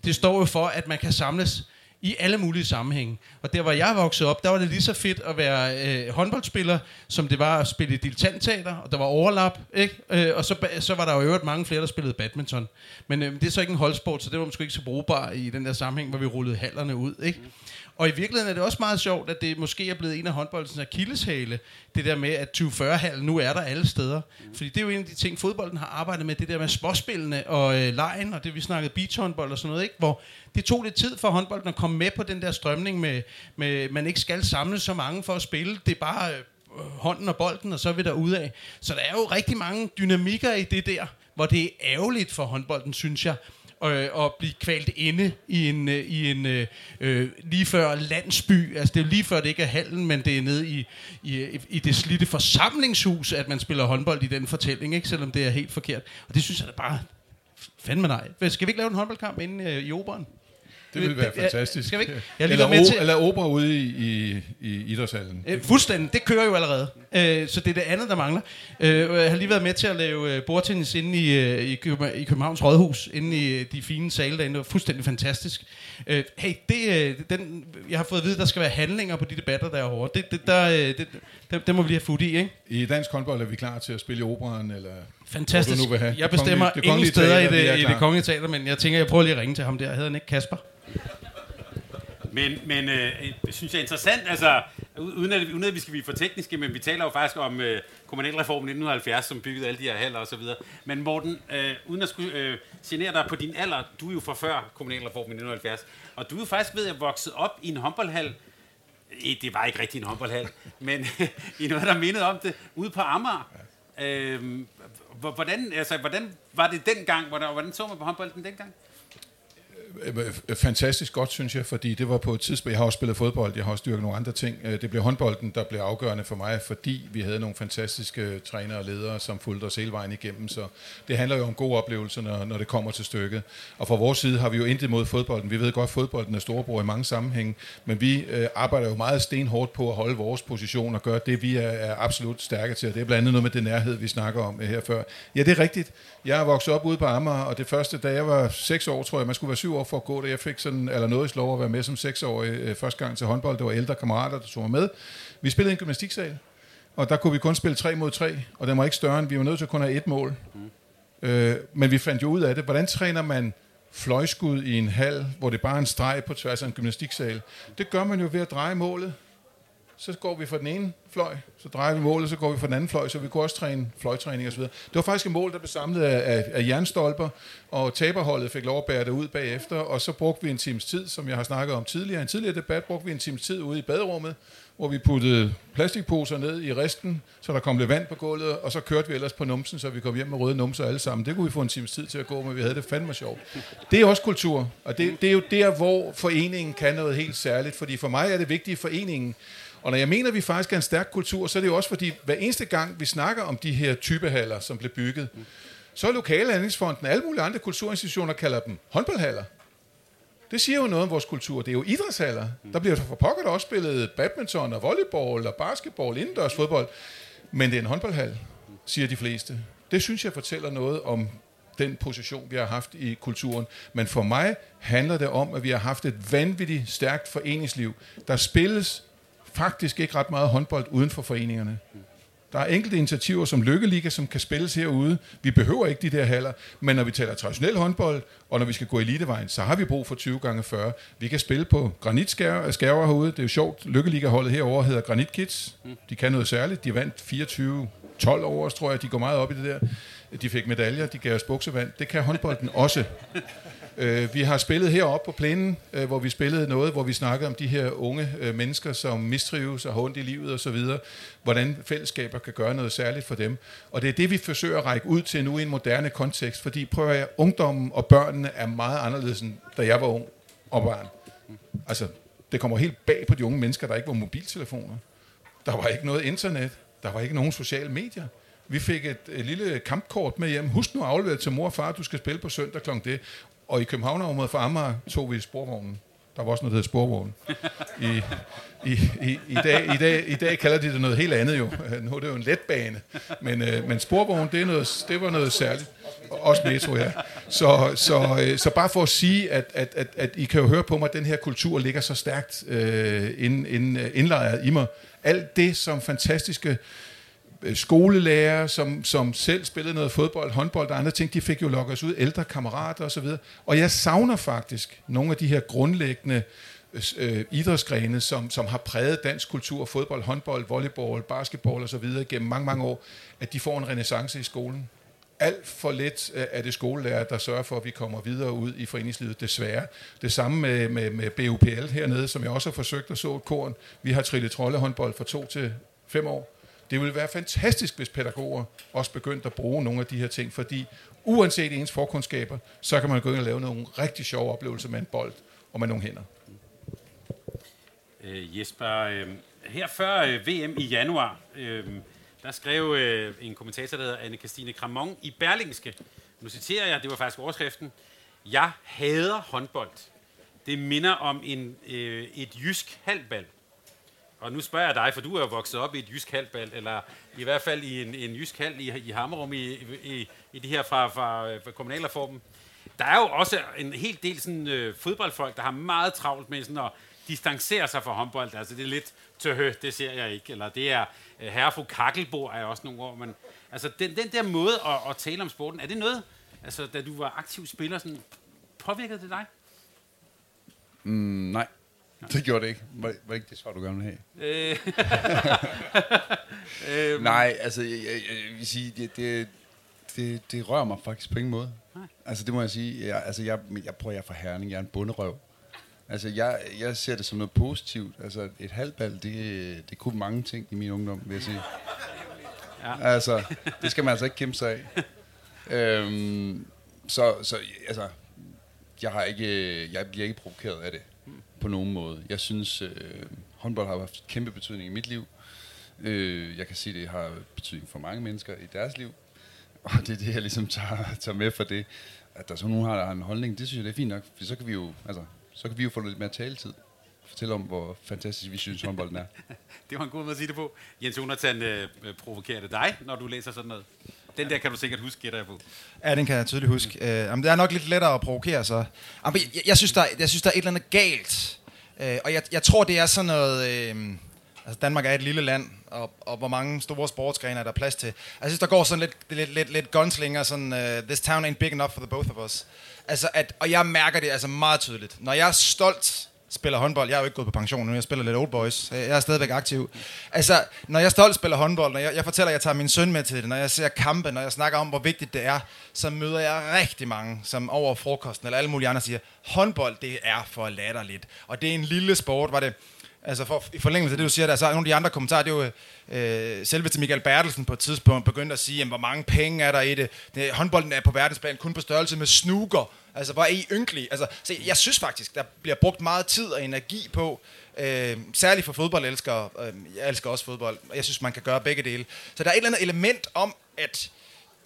Det står jo for, at man kan samles i alle mulige sammenhænge. Og der, hvor jeg voksede op, der var det lige så fedt at være øh, håndboldspiller, som det var at spille dilettantteater, og der var overlap, ikke? Øh, og så, så var der jo øvrigt mange flere, der spillede badminton. Men øh, det er så ikke en holdsport, så det var måske ikke så brugbar i den der sammenhæng, hvor vi rullede hallerne ud, ikke? Og i virkeligheden er det også meget sjovt, at det måske er blevet en af håndboldens akilleshæle, det der med, at 2040-hallen nu er der alle steder. Fordi det er jo en af de ting, fodbolden har arbejdet med, det der med småspillene og øh, lejen, og det vi snakkede beachhåndbold og sådan noget, ikke? hvor det tog lidt tid for håndbolden at komme med på den der strømning med, med man ikke skal samle så mange for at spille. Det er bare øh, hånden og bolden, og så er vi der af. Så der er jo rigtig mange dynamikker i det der, hvor det er ærgerligt for håndbolden, synes jeg, øh, og blive kvalt inde i en, øh, i en øh, øh, lige før landsby. Altså det er jo lige før det ikke er hallen, men det er nede i, i, i det slitte forsamlingshus, at man spiller håndbold i den fortælling, ikke? selvom det er helt forkert. Og det synes jeg da bare fandme nej. Skal vi ikke lave en håndboldkamp inde øh, i operen? Det ville være fantastisk. Skal vi ikke? Jeg eller, med til. eller opera ude i, i, i idrætshallen. Øh, fuldstændig. Det kører jo allerede. Øh, så det er det andet, der mangler. Øh, jeg har lige været med til at lave øh, bordtennis inde i, øh, i, i Københavns Rådhus, inde i øh, de fine sale derinde. Det var fuldstændig fantastisk. Øh, hey, det, den, jeg har fået at vide, at der skal være handlinger på de debatter derovre. Det, det, der, det, det, det må vi lige have fod i, ikke? I dansk håndbold er vi klar til at spille i operan, eller Fantastisk. Nu vil have. Jeg bestemmer det ingen steder teater, i det, i det kongelige teater, men jeg tænker, jeg prøver lige at ringe til ham der. Hedder han ikke Kasper? Men, men øh, det synes jeg er interessant, altså, uden at, uden at vi skal blive for tekniske, men vi taler jo faktisk om øh, kommunalreformen 1970, som byggede alle de her haller og så videre. Men Morten, øh, uden at skulle øh, genere dig på din alder, du er jo fra før kommunalreformen 1970, og du er jo faktisk ved at vokse op i en håndboldhal, det var ikke rigtig en håndboldhal, men i noget, der mindede om det, ude på Amager. Øh, hvordan, altså, hvordan var det dengang? Hvordan, hvordan så man på håndbolden dengang? Øh, øh, øh, fantastisk godt, synes jeg, fordi det var på et tidspunkt, jeg har også spillet fodbold, jeg har også styrket nogle andre ting. Det blev håndbolden, der blev afgørende for mig, fordi vi havde nogle fantastiske trænere og ledere, som fulgte os hele vejen igennem, så det handler jo om gode oplevelser, når, når det kommer til stykket. Og fra vores side har vi jo intet mod fodbolden. Vi ved godt, at fodbolden er storebror i mange sammenhænge, men vi øh, arbejder jo meget stenhårdt på at holde vores position og gøre det, vi er, er absolut stærke til. Og det er blandt andet noget med den nærhed, vi snakker om her før. Ja, det er rigtigt. Jeg er vokset op ude på Amager, og det første, da jeg var seks år, tror jeg, man skulle være syv år for at gå det. Jeg fik sådan, eller noget lov at være med som seksårig øh, første gang til håndbold. Det var ældre kammerater, der tog mig med. Vi spillede i en gymnastiksal, og der kunne vi kun spille tre mod tre, og den var ikke større end, vi var nødt til at kun have et mål. Mm. Øh, men vi fandt jo ud af det. Hvordan træner man fløjskud i en hal, hvor det bare er en streg på tværs af en gymnastiksal? Det gør man jo ved at dreje målet så går vi fra den ene fløj, så drejer vi målet, så går vi fra den anden fløj, så vi kunne også træne fløjtræning osv. Det var faktisk et mål, der blev samlet af, af, af jernstolper, og taberholdet fik lov at bære det ud bagefter, og så brugte vi en times tid, som jeg har snakket om tidligere. I en tidligere debat brugte vi en times tid ude i baderummet, hvor vi puttede plastikposer ned i resten, så der kom lidt vand på gulvet, og så kørte vi ellers på numsen, så vi kom hjem med røde numser alle sammen. Det kunne vi få en times tid til at gå, men vi havde det fandme sjovt. Det er også kultur, og det, det er jo der, hvor foreningen kan noget helt særligt, fordi for mig er det vigtigt, at foreningen og når jeg mener, at vi faktisk er en stærk kultur, så er det jo også fordi, hver eneste gang, vi snakker om de her typehaller, som blev bygget, så er lokale anlægsfonden, alle mulige andre kulturinstitutioner kalder dem håndboldhaller. Det siger jo noget om vores kultur. Det er jo idrætshaller. Der bliver for pokker også spillet badminton og volleyball og basketball, indendørs fodbold. Men det er en håndboldhal, siger de fleste. Det synes jeg fortæller noget om den position, vi har haft i kulturen. Men for mig handler det om, at vi har haft et vanvittigt stærkt foreningsliv. Der spilles faktisk ikke ret meget håndbold uden for foreningerne. Der er enkelte initiativer som Lykkeliga, som kan spilles herude. Vi behøver ikke de der haller, men når vi taler traditionel håndbold, og når vi skal gå elitevejen, så har vi brug for 20 gange 40. Vi kan spille på granitskærver herude. Det er jo sjovt. Lykkeliga-holdet herover hedder Granit Kids. De kan noget særligt. De vandt 24 12 år, tror jeg. De går meget op i det der. De fik medaljer, de gav os buksevand. Det kan håndbolden også. Øh, vi har spillet heroppe på plænen, øh, hvor vi spillede noget, hvor vi snakkede om de her unge øh, mennesker, som mistrives og har ondt i livet osv., hvordan fællesskaber kan gøre noget særligt for dem. Og det er det, vi forsøger at række ud til nu i en moderne kontekst, fordi prøver jeg, ungdommen og børnene er meget anderledes, end da jeg var ung og barn. Altså, det kommer helt bag på de unge mennesker, der ikke var mobiltelefoner. Der var ikke noget internet. Der var ikke nogen sociale medier. Vi fik et, et lille kampkort med hjem. Husk nu at aflevere til mor og far, du skal spille på søndag kl. det. Og i Københavnerområdet for Amager tog vi sporvognen. Der var også noget, der hed sporvognen. I, i, i, i, dag, i, dag, I dag kalder de det noget helt andet jo. Nu er det jo en letbane. Men, øh, men sporvognen, det, er noget, det var noget særligt. Også metro, ja. Så, så, øh, så bare for at sige, at, at, at, at I kan jo høre på mig, at den her kultur ligger så stærkt øh, ind, ind, indlejret i mig. Alt det, som fantastiske øh, Øh, skolelærer, som, som selv spillede noget fodbold, håndbold og andre ting, de fik jo lukket os ud, ældre kammerater osv. Og jeg savner faktisk nogle af de her grundlæggende øh, øh, idrætsgrene, som, som har præget dansk kultur, fodbold, håndbold, volleyball, basketball osv. gennem mange, mange år, at de får en renaissance i skolen alt for lidt øh, er det skolelærer, der sørger for, at vi kommer videre ud i foreningslivet, desværre. Det samme med, med, med BUPL hernede, som jeg også har forsøgt at så et korn. Vi har trillet troldehåndbold fra to til fem år. Det ville være fantastisk, hvis pædagoger også begyndte at bruge nogle af de her ting, fordi uanset ens forkundskaber, så kan man gå ind og lave nogle rigtig sjove oplevelser med en bold og med nogle hænder. Øh, Jesper, øh, her før øh, VM i januar, øh, der skrev øh, en kommentator, der hedder anne Christine Kramon i Berlingske. Nu citerer jeg, det var faktisk overskriften. Jeg hader håndbold. Det minder om en, øh, et jysk halvbal. Og nu spørger jeg dig, for du er jo vokset op i et jysk halvbal, eller i hvert fald i en, en jysk halv i, i Hammerum, i, i, i det her fra, fra, fra kommunalreformen. Der er jo også en hel del sådan, øh, fodboldfolk, der har meget travlt med sådan at distancere sig fra håndbold. Altså det er lidt tøhø, det ser jeg ikke. Eller det er øh, herre fru Kakkelbord er også nogle år. Men altså den, den der måde at, at tale om sporten, er det noget, altså da du var aktiv spiller, sådan, påvirkede det dig? Mm, nej. Det gjorde det ikke. Var, var ikke det svar, du gerne ville have? Øh. øhm. Nej, altså, jeg, jeg, jeg vil sige, det, det, det, det rører mig faktisk på ingen måde. Nej. Altså, det må jeg sige. Jeg, altså, jeg, jeg prøver, jeg er fra Herning. Jeg er en bunderøv. Altså, jeg, jeg ser det som noget positivt. Altså, et halvbal, det, det kunne mange ting i min ungdom, vil jeg sige. Ja. Altså, det skal man altså ikke kæmpe sig af. øhm, så, så, altså, jeg, har ikke, jeg bliver ikke provokeret af det på nogen måde. Jeg synes, øh, håndbold har haft kæmpe betydning i mit liv. Øh, jeg kan sige, det har betydning for mange mennesker i deres liv. Og det er det, jeg ligesom tager, tager med for det. At der så nogen har, der har en holdning, det synes jeg, det er fint nok. For så kan vi jo, altså, så kan vi jo få lidt mere taletid. Fortælle om, hvor fantastisk vi synes, håndbolden er. det var en god måde at sige det på. Jens Jonathan øh, øh provokerer dig, når du læser sådan noget? Den der kan du sikkert huske, gætter jeg på. Ja, den kan jeg tydeligt huske. Mm. Uh, det er nok lidt lettere at provokere så. Jamen, jeg, jeg, synes, der, jeg synes, der er et eller andet galt. Uh, og jeg, jeg tror, det er sådan noget... Uh, altså, Danmark er et lille land, og, og hvor mange store sportsgrene er der plads til. Altså, jeg synes, der går sådan lidt, lidt, lidt, lidt gunslinger, sådan, uh, this town ain't big enough for the both of us. Altså, at, og jeg mærker det altså meget tydeligt. Når jeg er stolt spiller håndbold, jeg er jo ikke gået på pension nu, jeg spiller lidt old boys, jeg er stadigvæk aktiv. Altså, når jeg stolt spiller håndbold, når jeg, jeg fortæller, at jeg tager min søn med til det, når jeg ser kampe, når jeg snakker om, hvor vigtigt det er, så møder jeg rigtig mange, som over frokosten eller alle mulige andre siger, håndbold, det er for latterligt. Og det er en lille sport, var det Altså for, i forlængelse af det, du siger, der så er nogle af de andre kommentarer, det er jo øh, selve til Michael Bertelsen på et tidspunkt begyndte at sige, jamen, hvor mange penge er der i det. det håndbolden er på verdensplan kun på størrelse med snooker. Altså, hvor er I ynkelige? Altså, se, jeg synes faktisk, der bliver brugt meget tid og energi på, øh, særligt for fodboldelskere. Øh, jeg elsker også fodbold, og jeg synes, man kan gøre begge dele. Så der er et eller andet element om, at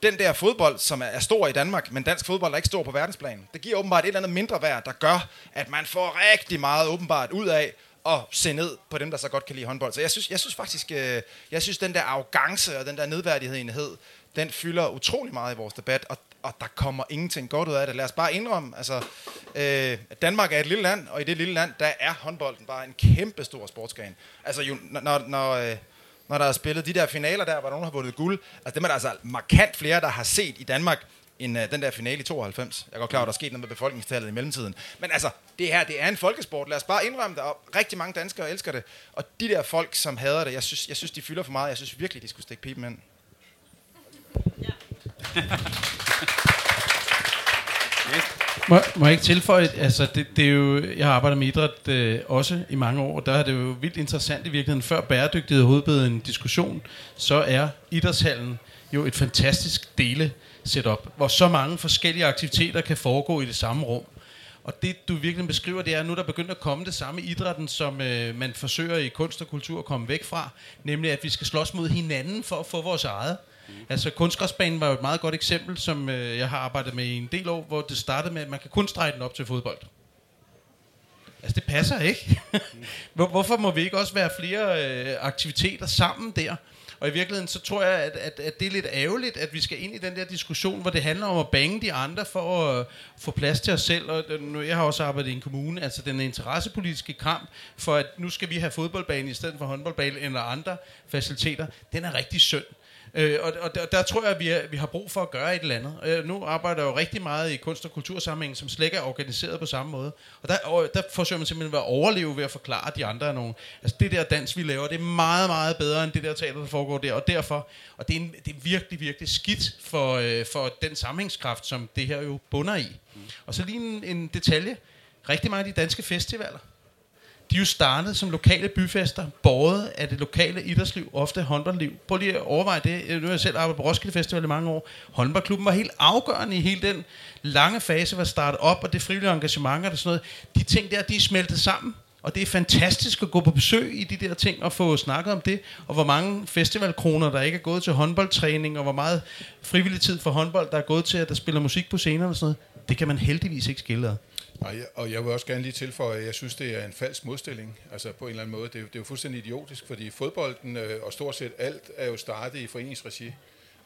den der fodbold, som er stor i Danmark, men dansk fodbold er ikke stor på verdensplan. Det giver åbenbart et eller andet mindre værd, der gør, at man får rigtig meget åbenbart ud af at se ned på dem, der så godt kan lide håndbold. Så jeg synes, jeg synes faktisk, øh, jeg synes, den der arrogance og den der nedværdighed, den fylder utrolig meget i vores debat, og, og der kommer ingenting godt ud af det. Lad os bare indrømme, altså, øh, Danmark er et lille land, og i det lille land, der er håndbolden bare en kæmpe stor sportsgren. Altså, jo, når, når, øh, når der er spillet de der finaler der, hvor nogen har vundet guld, altså dem er der altså markant flere, der har set i Danmark, end uh, den der finale i 92. Jeg er godt klar, at der er sket noget med befolkningstallet i mellemtiden. Men altså, det her, det er en folkesport. Lad os bare indrømme det, og rigtig mange danskere elsker det. Og de der folk, som hader det, jeg synes, jeg synes de fylder for meget. Jeg synes virkelig, de skulle stikke pipen ind. Ja. Må, må jeg ikke tilføje, altså det, det er jo, jeg har arbejdet med idræt øh, også i mange år, og der er det jo vildt interessant i virkeligheden, før bæredygtighed overhovedet en diskussion, så er idrætshallen jo et fantastisk dele setup, hvor så mange forskellige aktiviteter kan foregå i det samme rum. Og det, du virkelig beskriver, det er, at nu der begyndt at komme det samme idrætten, som øh, man forsøger i kunst og kultur at komme væk fra. Nemlig, at vi skal slås mod hinanden for at få vores eget. Mm. Altså kunstgræsbanen var jo et meget godt eksempel, som øh, jeg har arbejdet med i en del år, hvor det startede med, at man kan kun strege den op til fodbold. Altså det passer ikke. Hvor, hvorfor må vi ikke også være flere øh, aktiviteter sammen der? Og i virkeligheden, så tror jeg, at, at, at det er lidt ærgerligt, at vi skal ind i den der diskussion, hvor det handler om at bange de andre for at øh, få plads til os selv. Og øh, nu, jeg har også arbejdet i en kommune, altså den interessepolitiske kamp for, at nu skal vi have fodboldbane i stedet for håndboldbane eller andre faciliteter, den er rigtig synd. Øh, og, og der, der tror jeg, at vi, er, vi har brug for at gøre et eller andet. Øh, nu arbejder jeg jo rigtig meget i kunst- og kultursammenhængen, som slet ikke er organiseret på samme måde. Og der, og der forsøger man simpelthen at overleve ved at forklare de andre nogen. Altså det der dans, vi laver, det er meget, meget bedre end det der teater, der foregår der. Og derfor, og det er, en, det er virkelig, virkelig skidt for, øh, for den sammenhængskraft, som det her jo bunder i. Og så lige en, en detalje. Rigtig mange af de danske festivaler, de er jo startet som lokale byfester, båret af det lokale idrætsliv, ofte håndboldliv. Prøv lige at overveje det. Nu har jeg selv arbejdet på Roskilde Festival i mange år. Håndboldklubben var helt afgørende i hele den lange fase, hvor startet op, og det frivillige engagement og sådan noget. De ting der, de er smeltet sammen. Og det er fantastisk at gå på besøg i de der ting og få snakket om det, og hvor mange festivalkroner, der ikke er gået til håndboldtræning, og hvor meget frivillig tid for håndbold, der er gået til, at der spiller musik på scenerne og sådan noget. Det kan man heldigvis ikke skille ad. Og jeg, og jeg vil også gerne lige tilføje, at jeg synes, det er en falsk modstilling. Altså på en eller anden måde. Det er, det er jo fuldstændig idiotisk, fordi fodbolden øh, og stort set alt er jo startet i foreningsregi.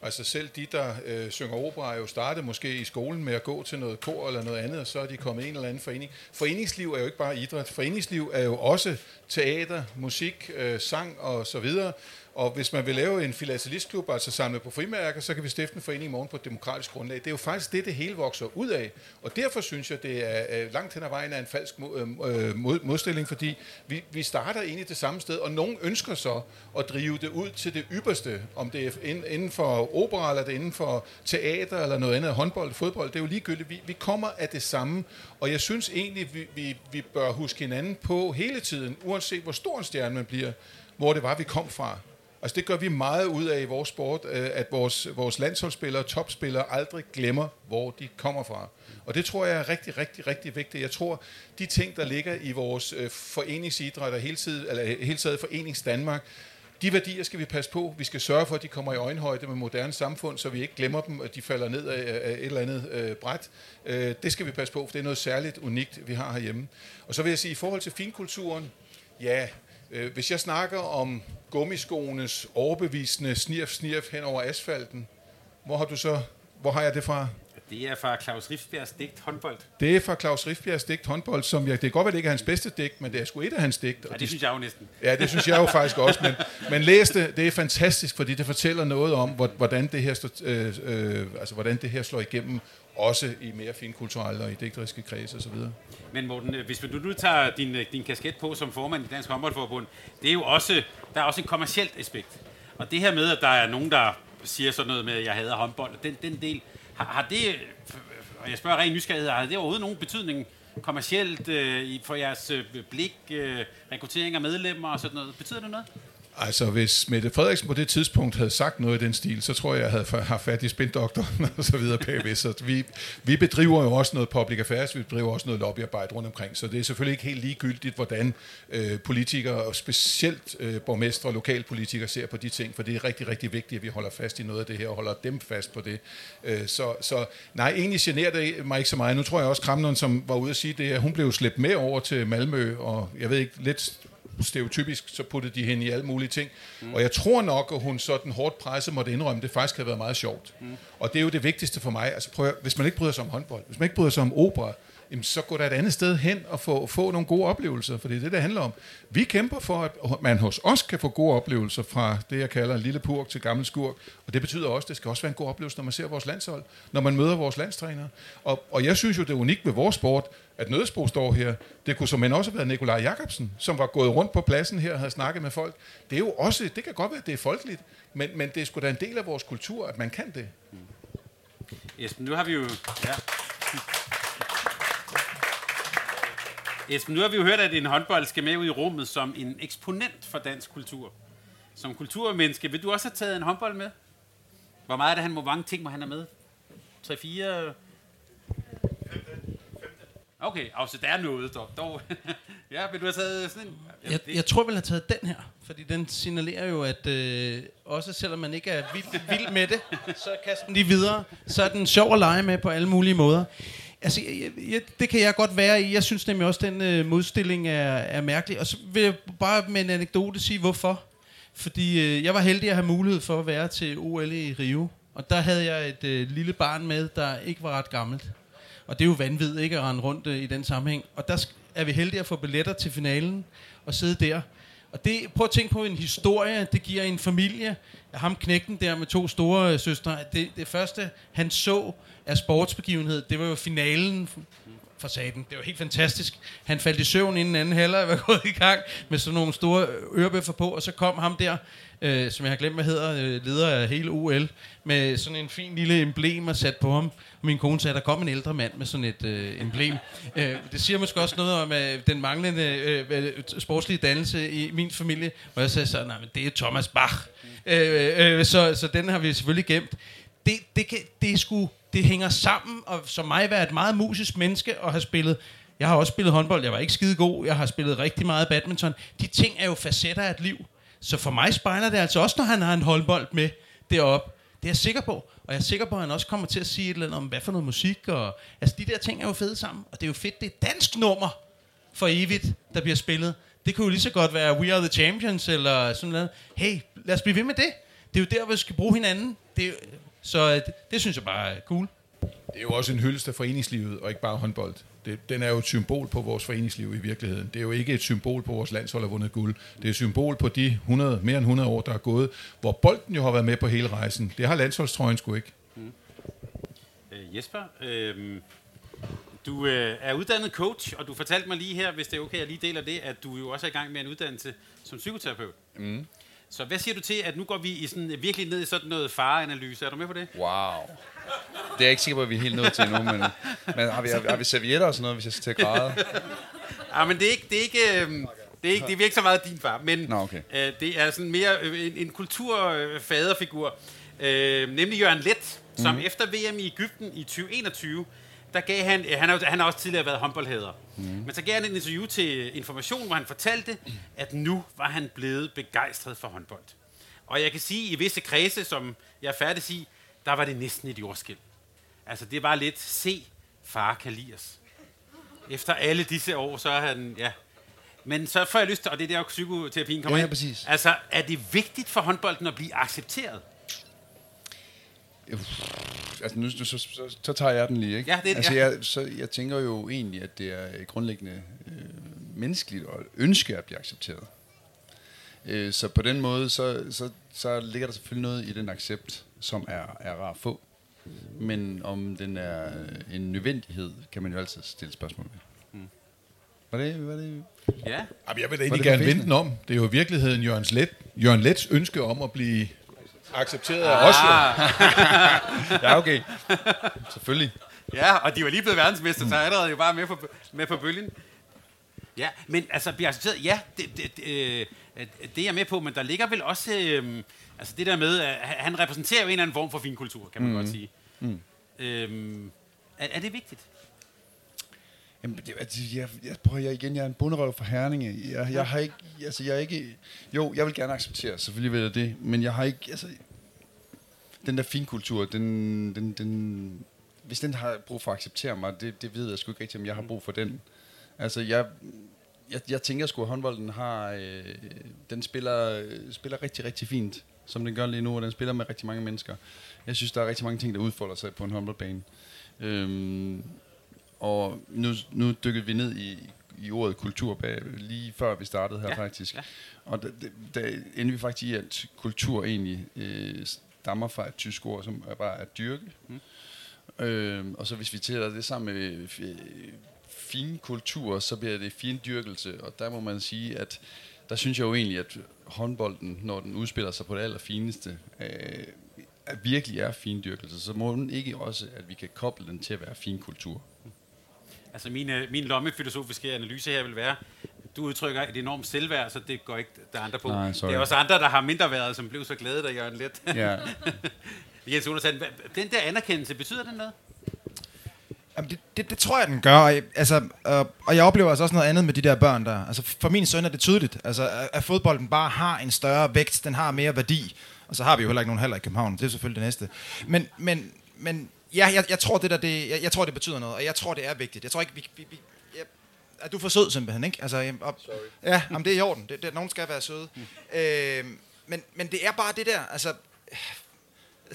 Altså selv de, der øh, synger opera, er jo startet måske i skolen med at gå til noget kor eller noget andet, og så er de kommet i en eller anden forening. Foreningsliv er jo ikke bare idræt. Foreningsliv er jo også teater, musik, øh, sang og så videre. Og hvis man vil lave en filatelistklub, altså samle på frimærker, så kan vi stifte en forening i morgen på et demokratisk grundlag. Det er jo faktisk det, det hele vokser ud af. Og derfor synes jeg, det er langt hen ad vejen af en falsk øhm, øh, modstilling, fordi vi, vi starter egentlig det samme sted, og nogen ønsker så at drive det ud til det ypperste, om det er inden for opera, eller det er inden for teater, eller noget andet, håndbold, fodbold, det er jo ligegyldigt. Vi, vi kommer af det samme, og jeg synes egentlig, vi, vi, vi bør huske hinanden på hele tiden, uanset hvor stor en stjerne man bliver, hvor det var, vi kom fra. Altså det gør vi meget ud af i vores sport, øh, at vores, vores landsholdsspillere, topspillere aldrig glemmer, hvor de kommer fra. Og det tror jeg er rigtig, rigtig, rigtig vigtigt. Jeg tror, de ting, der ligger i vores øh, foreningsidræt og hele, tiden, eller hele tiden Forenings Danmark, de værdier skal vi passe på. Vi skal sørge for, at de kommer i øjenhøjde med moderne samfund, så vi ikke glemmer dem, at de falder ned af, af et eller andet øh, bræt. Øh, det skal vi passe på, for det er noget særligt unikt, vi har herhjemme. Og så vil jeg sige, i forhold til finkulturen, ja, Øh, hvis jeg snakker om gummiskoenes overbevisende snirf, snirf hen over asfalten, hvor har du så, hvor har jeg det fra? Det er fra Claus Rifbjergs digt håndbold. Det er fra Claus Rifbjergs digt håndbold, som jeg, det kan godt det ikke er hans bedste digt, men det er sgu et af hans digt. Ja, det synes jeg jo næsten. Ja, det synes jeg jo faktisk også, men, men læs det, det er fantastisk, fordi det fortæller noget om, hvordan det her, øh, øh, altså, hvordan det her slår igennem også i mere finkulturelle og i digteriske kredse osv. Men Morten, øh, hvis du nu tager din, øh, din kasket på som formand i Dansk Håndboldforbund, det er jo også, der er også en kommersielt aspekt. Og det her med, at der er nogen, der siger sådan noget med, at jeg hader håndbold, den, den del, har, har det, og jeg spørger rent nysgerrighed, har det overhovedet nogen betydning kommercielt øh, for jeres øh, blik, øh, rekruttering af medlemmer og sådan noget? Betyder det noget? Altså, hvis Mette Frederiksen på det tidspunkt havde sagt noget i den stil, så tror jeg, jeg havde haft fat i spindoktoren og så videre bagved. Så vi, vi bedriver jo også noget public affairs, vi bedriver også noget lobbyarbejde rundt omkring, så det er selvfølgelig ikke helt ligegyldigt, hvordan øh, politikere, og specielt øh, borgmestre og lokalpolitikere ser på de ting, for det er rigtig, rigtig vigtigt, at vi holder fast i noget af det her, og holder dem fast på det. Øh, så, så nej, egentlig generer det mig ikke så meget. Nu tror jeg også, Kramnon, som var ude at sige det, at hun blev slæbt med over til Malmø, og jeg ved ikke, lidt stereotypisk, så puttede de hende i alle mulige ting. Mm. Og jeg tror nok, at hun sådan hårdt presset måtte indrømme, at det faktisk havde været meget sjovt. Mm. Og det er jo det vigtigste for mig. Altså prøv at, hvis man ikke bryder sig om håndbold, hvis man ikke bryder sig om opera, jamen, så går der et andet sted hen og få, få nogle gode oplevelser, for det er det, det handler om. Vi kæmper for, at man hos os kan få gode oplevelser fra det, jeg kalder en lille purk til gammel skurk, og det betyder også, at det skal også være en god oplevelse, når man ser vores landshold, når man møder vores landstrænere. Og, og jeg synes jo, det er unikt ved vores sport, at Nødsbro står her. Det kunne som også have været Nikolaj Jakobsen, som var gået rundt på pladsen her og havde snakket med folk. Det er jo også, det kan godt være, at det er folkeligt, men, men det er sgu da en del af vores kultur, at man kan det. Esben, nu har vi jo... Ja. Esben, nu har vi jo hørt, at en håndbold skal med ud i rummet som en eksponent for dansk kultur. Som kulturmenneske, vil du også have taget en håndbold med? Hvor meget er det, han, hvor mange ting må han have med? 3-4? Okay, altså der er noget dog. dog. ja, vil du have taget sådan en? Jeg, jeg tror, jeg vil have taget den her, fordi den signalerer jo, at øh, også selvom man ikke er vild, vild med det, så kaster den lige videre. Så er den sjov at lege med på alle mulige måder. Altså, jeg, jeg, det kan jeg godt være i. Jeg synes nemlig også, at den øh, modstilling er, er mærkelig. Og så vil jeg bare med en anekdote sige, hvorfor. Fordi øh, jeg var heldig at have mulighed for at være til OL i Rio. Og der havde jeg et øh, lille barn med, der ikke var ret gammelt. Og det er jo vanvittigt ikke at rende rundt øh, i den sammenhæng. Og der er vi heldige at få billetter til finalen og sidde der. Og det, prøv at tænke på en historie, det giver en familie. Ham knægten der med to store øh, søstre. Det, det første, han så af sportsbegivenhed, det var jo finalen for saten. Det var helt fantastisk. Han faldt i søvn inden anden halvleg var gået i gang med sådan nogle store ørebøffer på, og så kom ham der, øh, som jeg har glemt, hvad hedder, øh, leder af hele OL, med sådan en fin lille emblem og sat på ham. Og min kone sagde, at der kom en ældre mand med sådan et øh, emblem. Øh, det siger måske også noget om øh, den manglende øh, sportslige dannelse i min familie, hvor jeg sagde så, nej, men det er Thomas Bach. Øh, øh, så, så den har vi selvfølgelig gemt. Det, det, kan, det, sgu, det hænger sammen, og som mig være et meget musisk menneske og have spillet jeg har også spillet håndbold, jeg var ikke skide god, jeg har spillet rigtig meget badminton. De ting er jo facetter af et liv. Så for mig spejler det altså også, når han har en håndbold med deroppe. Det er jeg sikker på. Og jeg er sikker på, at han også kommer til at sige et eller andet om, hvad for noget musik. Og, altså, de der ting er jo fede sammen. Og det er jo fedt, det er dansk nummer for evigt, der bliver spillet. Det kunne jo lige så godt være We Are The Champions, eller sådan noget. Hey, lad os blive ved med det. Det er jo der, vi skal bruge hinanden. Det er, jo- så det, det synes jeg bare er cool. Det er jo også en hyldest af foreningslivet, og ikke bare håndbold. Det, den er jo et symbol på vores foreningsliv i virkeligheden. Det er jo ikke et symbol på, at vores landshold har vundet guld. Det er et symbol på de 100, mere end 100 år, der er gået, hvor bolden jo har været med på hele rejsen. Det har landsholdstrøjen sgu ikke. Øh, Jesper, øh, du øh, er uddannet coach, og du fortalte mig lige her, hvis det er okay, at jeg lige deler det, at du jo også er i gang med en uddannelse som psykoterapeut. Mm. Så hvad siger du til, at nu går vi i sådan, virkelig ned i sådan noget fareanalyse? Er du med på det? Wow. Det er jeg ikke sikker på, at vi er helt nået til nu, men, men har, vi, har, har vi servietter og sådan noget, hvis jeg skal til at græde? Ja, men det er ikke, det er ikke, øh, det er ikke, det er ikke så meget din far, men Nå, okay. øh, det er sådan mere øh, en, en kulturfaderfigur, øh, nemlig Jørgen Let, som mm. efter VM i Ægypten i 2021, der gav han, han, har, han har også tidligere været håndboldhader, Mhm. mm. men så gav han en interview til Information, hvor han fortalte, at nu var han blevet begejstret for håndbold. Og jeg kan sige, i visse kredse, som jeg er færdig at sige, der var det næsten et jordskæld. Altså, det var lidt, se, far kan lide os. Efter alle disse år, så er han, ja. Men så får jeg lyst til, og det er der, psykoterapien kommer Ja, ja, ind. præcis. Altså, er det vigtigt for håndbolden at blive accepteret? Altså nu, nu så, så, så tager jeg den lige, ikke? Ja, det er det, altså, ja. jeg, så, jeg tænker jo egentlig, at det er grundlæggende øh, menneskeligt at ønske at blive accepteret. Øh, så på den måde, så, så, så ligger der selvfølgelig noget i den accept, som er, er rar at få. Men om den er en nødvendighed, kan man jo altid stille spørgsmål ved. Mm. Var det, var det Ja. Jamen, jeg vil da egentlig det gerne den om. Det er jo i virkeligheden Jørgen, Let, Jørgen Lets ønske om at blive accepteret af os. Jo. Ja, okay. Selvfølgelig. Ja, og de var lige blevet verdensmester, så er allerede jo bare med på, med på bølgen. Ja, men altså, blive accepteret, ja, det, det, det, øh, det er jeg med på, men der ligger vel også, øh, altså det der med, at han repræsenterer jo en eller anden form for finkultur, kan man mm. godt sige. Mm. Øhm, er, er det vigtigt? Jamen, det, altså, jeg, jeg, prøver, jeg, igen, jeg er en bunderøv for Herninge. Jeg, jeg har ikke, altså, jeg er ikke, jo, jeg vil gerne acceptere, selvfølgelig vil jeg det, men jeg har ikke, altså, den der finkultur, den, den, den, hvis den har brug for at acceptere mig, det, det ved jeg sgu ikke rigtigt, om jeg har brug for den. Altså, jeg, jeg, jeg tænker sgu, at håndbolden har, øh, den spiller, øh, spiller rigtig, rigtig fint, som den gør lige nu, og den spiller med rigtig mange mennesker. Jeg synes, der er rigtig mange ting, der udfolder sig på en håndboldbane. Øhm, og nu, nu dykkede vi ned i, i ordet kultur bag, lige før vi startede her Ja, faktisk. ja. Og der, der, endte vi faktisk i, at kultur egentlig øh, stammer fra et tysk ord, som er bare at dyrke. Mm. Øh, og så hvis vi tæller det sammen med øh, fin kultur, så bliver det fin dyrkelse. Og der må man sige, at der synes jeg jo egentlig, at håndbolden, når den udspiller sig på det allerfineste, øh, virkelig er fin dyrkelse. Så må den ikke også, at vi kan koble den til at være fin kultur. Altså min, øh, min lommefilosofiske analyse her vil være, du udtrykker et enormt selvværd, så det går ikke der er andre på. Nej, sorry. det er også andre, der har mindre været, som blev så glade, da Jørgen Let. Ja. Jens Undersand, den der anerkendelse, betyder den noget? Jamen, det, det, det tror jeg, den gør. Og, jeg- altså, øh, og jeg oplever altså også noget andet med de der børn der. Altså, for min søn er det tydeligt, altså, at, fodbolden bare har en større vægt, den har mere værdi. Og så har vi jo heller ikke nogen halver i København, det er selvfølgelig det næste. Men, men, men Ja, jeg, jeg tror, det der, det, jeg, jeg tror, det betyder noget, og jeg tror, det er vigtigt. Jeg tror ikke, vi... vi, vi jeg, er du for sød simpelthen, ikke? Altså, op, Sorry. Ja, jamen, det er i orden. Det, det, nogen skal være søde. Mm. Øh, men, men det er bare det der, altså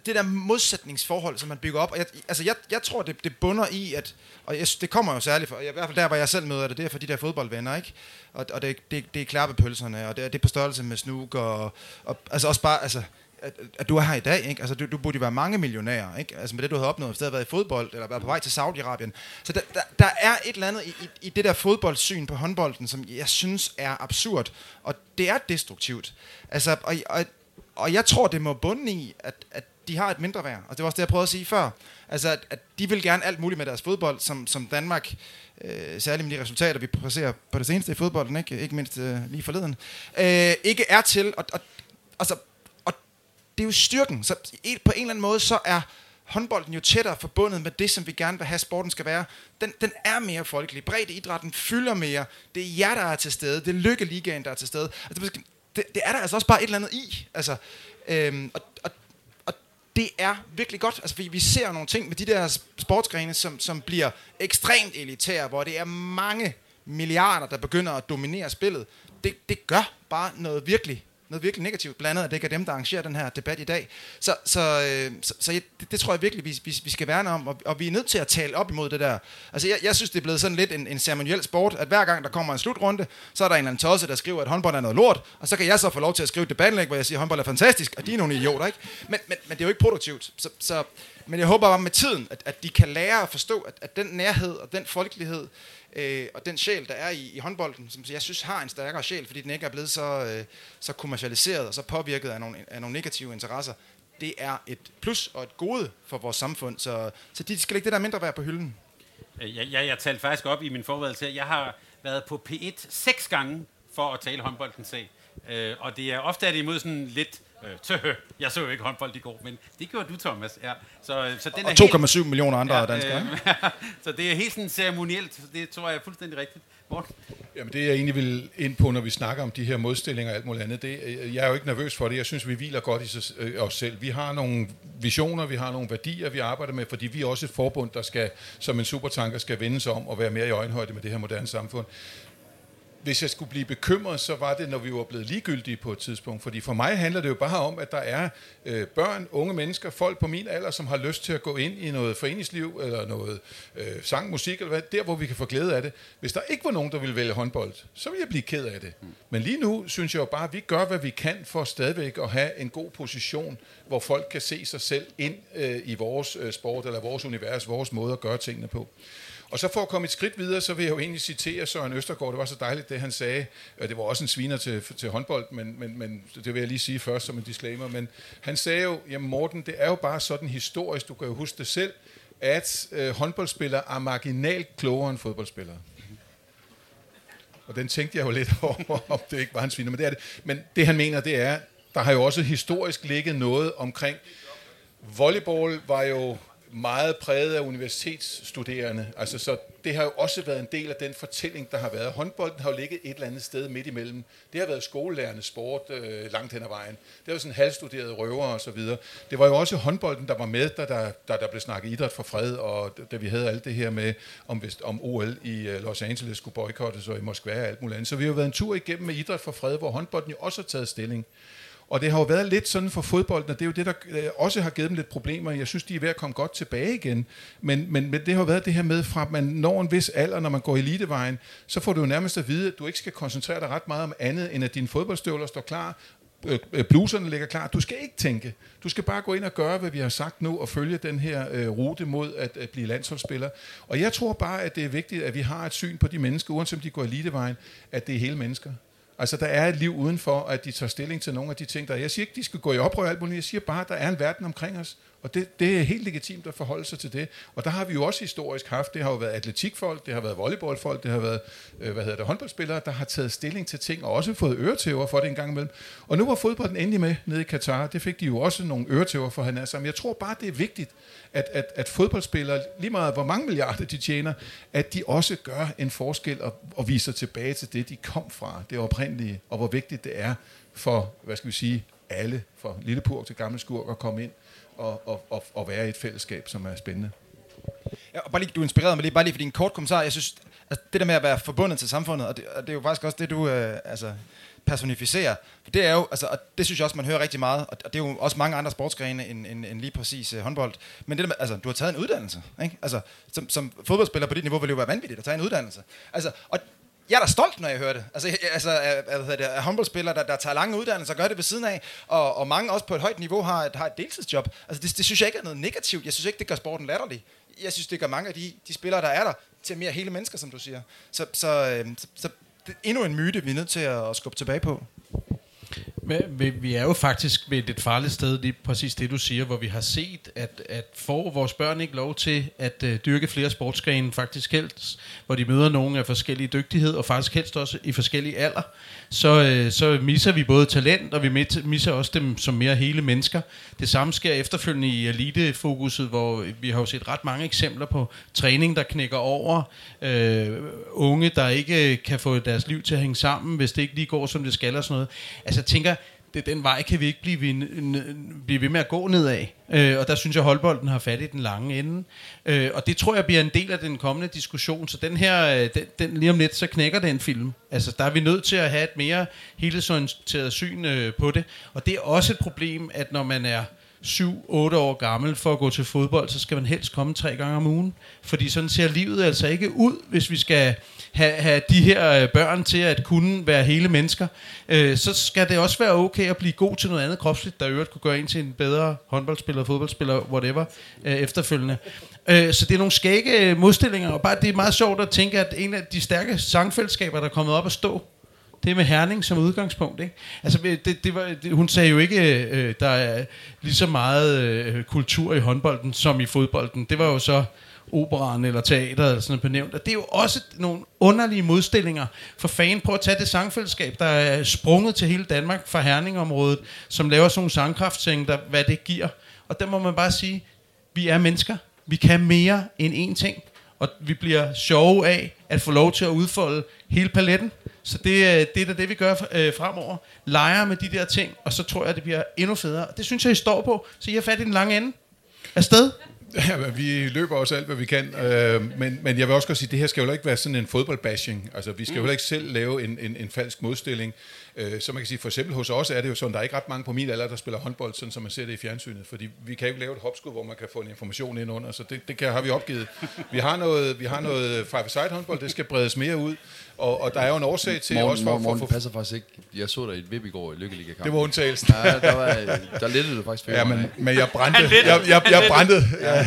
det der modsætningsforhold, som man bygger op. Og jeg, altså jeg, jeg tror, det, det bunder i, at, og jeg, det kommer jo særligt, for, i hvert fald der, hvor jeg selv møder det, det er for de der fodboldvenner, ikke? Og, og det, det, det er klappepølserne, og det, det er på størrelse med snuk, og, og altså også bare, altså, at, at du er her i dag, ikke? Altså, du, du burde jo være mange millionærer, ikke? Altså, med det, du har opnået, hvis det været i fodbold, eller været på vej til Saudi-Arabien. Så der, der, der er et eller andet i, i, i det der fodboldsyn på håndbolden, som jeg synes er absurd, og det er destruktivt. Altså, og, og, og jeg tror, det må bunde i, at, at de har et mindre værd. Og det var også det, jeg prøvede at sige før. Altså, at, at de vil gerne alt muligt med deres fodbold, som, som Danmark, øh, særligt med de resultater, vi præserer på det seneste i fodbolden, ikke, ikke mindst øh, lige forleden, øh, ikke er til. Og, og, altså, det er jo styrken. Så på en eller anden måde, så er håndbolden jo tættere forbundet med det, som vi gerne vil have, sporten skal være. Den, den er mere folkelig. Bredde idrætten fylder mere. Det er jer, der er til stede. Det er lykkeligaen, der er til stede. Altså, det, det er der altså også bare et eller andet i. Altså, øhm, og, og det er virkelig godt. Altså, vi, vi ser nogle ting med de der sportsgrene, som, som bliver ekstremt elitære, hvor det er mange milliarder, der begynder at dominere spillet. Det, det gør bare noget virkelig noget virkelig negativt, blandt andet, at det ikke er dem, der arrangerer den her debat i dag. Så, så, øh, så, så det, det tror jeg virkelig, vi, vi, vi skal værne om, og, og vi er nødt til at tale op imod det der. Altså, jeg, jeg synes, det er blevet sådan lidt en, en ceremoniel sport, at hver gang der kommer en slutrunde, så er der en eller anden tosse, der skriver, at håndbold er noget lort, og så kan jeg så få lov til at skrive et hvor jeg siger, at håndbold er fantastisk, og de er nogle idioter, ikke? Men, men, men det er jo ikke produktivt. Så, så, men jeg håber bare med tiden, at, at de kan lære at forstå, at, at den nærhed og den folkelighed, øh, og den sjæl, der er i, i håndbolden, som jeg synes har en stærkere sjæl, fordi den ikke er blevet så, øh, så kommercialiseret og så påvirket af nogle, af nogle negative interesser, det er et plus og et gode for vores samfund. Så, så de skal ikke det der mindre værd på hylden. Øh, jeg, jeg, jeg talte faktisk op i min forberedelse. Jeg har været på P1 seks gange for at tale håndboldens sag. Øh, og det er ofte er det imod sådan lidt Øh, tøh, jeg så jo ikke håndbold i går, men det gjorde du, Thomas. Ja. Så, så den og 2,7 helt, millioner andre ja, danskere. Øh, så det er helt sådan ceremonielt, det tror jeg er fuldstændig rigtigt. Morten? Jamen det jeg egentlig vil ind på, når vi snakker om de her modstillinger og alt muligt andet, det, øh, jeg er jo ikke nervøs for det. Jeg synes, vi hviler godt i øh, os selv. Vi har nogle visioner, vi har nogle værdier, vi arbejder med, fordi vi er også et forbund, der skal, som en supertanker skal vende sig om og være mere i øjenhøjde med det her moderne samfund hvis jeg skulle blive bekymret, så var det, når vi var blevet ligegyldige på et tidspunkt. Fordi for mig handler det jo bare om, at der er øh, børn, unge mennesker, folk på min alder, som har lyst til at gå ind i noget foreningsliv, eller noget øh, sang, musik, eller hvad, der hvor vi kan få glæde af det. Hvis der ikke var nogen, der ville vælge håndbold, så ville jeg blive ked af det. Mm. Men lige nu synes jeg jo bare, at vi gør, hvad vi kan for stadigvæk at have en god position, hvor folk kan se sig selv ind øh, i vores øh, sport, eller vores univers, vores måde at gøre tingene på. Og så for at komme et skridt videre, så vil jeg jo egentlig citere Søren Østergaard. Det var så dejligt, det han sagde. Det var også en sviner til, til håndbold, men, men, men det vil jeg lige sige først som en disclaimer. Men han sagde jo, jamen Morten, det er jo bare sådan historisk, du kan jo huske det selv, at øh, håndboldspillere er marginalt klogere end fodboldspillere. Og den tænkte jeg jo lidt over, om det ikke var en sviner, men det er det. Men det han mener, det er, der har jo også historisk ligget noget omkring, volleyball var jo meget præget af universitetsstuderende. Altså, så det har jo også været en del af den fortælling, der har været. Håndbolden har jo ligget et eller andet sted midt imellem. Det har været skolelærende sport øh, langt hen ad vejen. Det var sådan halvstuderede røver og så videre. Det var jo også håndbolden, der var med, da der, der, der blev snakket idræt for fred, og da vi havde alt det her med, om, om OL i øh, Los Angeles skulle boykottes, og i Moskva og alt muligt andet. Så vi har jo været en tur igennem med idræt for fred, hvor håndbolden jo også har taget stilling. Og det har jo været lidt sådan for fodbolden, og det er jo det, der øh, også har givet dem lidt problemer. Jeg synes, de er ved at komme godt tilbage igen. Men, men, men det har jo været det her med, fra at man når en vis alder, når man går elitevejen, så får du jo nærmest at vide, at du ikke skal koncentrere dig ret meget om andet, end at dine fodboldstøvler står klar, øh, øh, bluserne ligger klar. Du skal ikke tænke. Du skal bare gå ind og gøre, hvad vi har sagt nu, og følge den her øh, rute mod at, at blive landsholdsspiller. Og jeg tror bare, at det er vigtigt, at vi har et syn på de mennesker, uanset om de går elitevejen, at det er hele mennesker. Altså, der er et liv udenfor, at de tager stilling til nogle af de ting, der er. Jeg siger ikke, de skal gå i oprør alt muligt. Jeg siger bare, at der er en verden omkring os. Og det, det er helt legitimt at forholde sig til det. Og der har vi jo også historisk haft, det har jo været atletikfolk, det har været volleyballfolk, det har været øh, hvad hedder det, håndboldspillere, der har taget stilling til ting, og også fået øretæver for det en gang imellem. Og nu var fodbolden endelig med nede i Katar. Det fik de jo også nogle øretæver for han er sammen. Jeg tror bare, det er vigtigt, at, at, at fodboldspillere, lige meget hvor mange milliarder de tjener, at de også gør en forskel og, og viser tilbage til det, de kom fra, det oprindelige, og hvor vigtigt det er for, hvad skal vi sige, alle, fra Lillepurg til gammel Skurk at komme ind og, og, og, og være i et fællesskab, som er spændende. Ja, og bare lige, du inspirerede mig lige, bare lige for din kort kommentar. Jeg synes, altså, det der med at være forbundet til samfundet, og det, og det er jo faktisk også det, du øh, altså, personificerer. For det er jo, altså, og det synes jeg også, man hører rigtig meget, og det er jo også mange andre sportsgrene end, end, end lige præcis øh, håndbold. Men det der med, altså, du har taget en uddannelse, ikke? Altså, som, som fodboldspiller på dit niveau vil det jo være vanvittigt at tage en uddannelse. Altså, og jeg er da stolt, når jeg hører det. Altså, jeg- altså jeg, hvad hedder det, af håndboldspillere, der, der tager lange uddannelser og gør det ved siden af, og, og mange også på et højt niveau har et, har et deltidsjob. Altså, det, det synes jeg ikke er noget negativt. Jeg synes ikke, det gør sporten latterlig. Jeg synes, det gør mange af de, de spillere, der er der, til mere hele mennesker, som du siger. Så, så, øh, så, så det er endnu en myte, vi er nødt til at, at skubbe tilbage på. Men vi, vi er jo faktisk ved et farligt sted, lige præcis det du siger, hvor vi har set, at, at får vores børn ikke lov til at uh, dyrke flere sportsgrene, faktisk helst, hvor de møder nogen af forskellige dygtighed, og faktisk helst også i forskellige alder, så, øh, så misser vi både talent, og vi misser også dem som mere hele mennesker. Det samme sker efterfølgende i elitefokuset, hvor vi har jo set ret mange eksempler på træning, der knækker over, øh, unge, der ikke kan få deres liv til at hænge sammen, hvis det ikke lige går, som det skal og sådan noget. Altså jeg tænker, det, den vej kan vi ikke blive, ved, n- blive ved med at gå nedad. Øh, og der synes jeg, Holdbolden har fat i den lange ende. Øh, og det tror jeg bliver en del af den kommende diskussion. Så den her, øh, den, den, lige om lidt, så knækker den film. Altså, der er vi nødt til at have et mere helhedsorienteret syn øh, på det. Og det er også et problem, at når man er 7-8 år gammel for at gå til fodbold, så skal man helst komme tre gange om ugen. Fordi sådan ser livet altså ikke ud, hvis vi skal have, have de her øh, børn til at kunne være hele mennesker. Øh, så skal det også være okay at blive god til noget andet kropsligt, der i øvrigt kunne gøre en til en bedre håndboldspiller, fodboldspiller, whatever, øh, efterfølgende. Øh, så det er nogle skægge øh, modstillinger, og bare det er meget sjovt at tænke, at en af de stærke sangfællesskaber, der er kommet op at stå, det er med Herning som udgangspunkt, ikke? Altså, det, det var, det, hun sagde jo ikke, øh, øh, der er lige så meget øh, kultur i håndbolden som i fodbolden. Det var jo så operan eller teateret eller sådan noget benævnt. Og det er jo også nogle underlige modstillinger for fanden. Prøv at tage det sangfællesskab, der er sprunget til hele Danmark fra Herningområdet, som laver sådan nogle sangkraftseng, der, hvad det giver. Og der må man bare sige, vi er mennesker. Vi kan mere end én ting. Og vi bliver sjove af at få lov til at udfolde hele paletten. Så det, øh, det er da det, vi gør øh, fremover. Leger med de der ting, og så tror jeg, det bliver endnu federe. Og det synes jeg, I står på. Så I har fat i den lange ende. Afsted. Ja, vi løber også alt, hvad vi kan. Øh, men, men jeg vil også godt sige, at det her skal jo ikke være sådan en fodboldbashing. Altså, vi skal jo heller ikke selv lave en, en, en falsk modstilling. Øh, så man kan sige, for eksempel hos os er det jo sådan, der er ikke ret mange på min alder, der spiller håndbold, sådan som man ser det i fjernsynet. Fordi vi kan jo ikke lave et hopskud, hvor man kan få en information ind under, så det, det kan, har vi opgivet. Vi har noget, vi har noget five-a-side håndbold, det skal bredes mere ud. Og, og der er jo en årsag til Morgen, også for, morgen, for, morgen for, passer faktisk ikke. Jeg så dig i et vip i går i Lykkeliga-kamp. det var undtagelsen. Ja, der, var, der lettede du faktisk for Ja, men, men jeg brændte. Jeg, jeg, jeg brændte. Ja,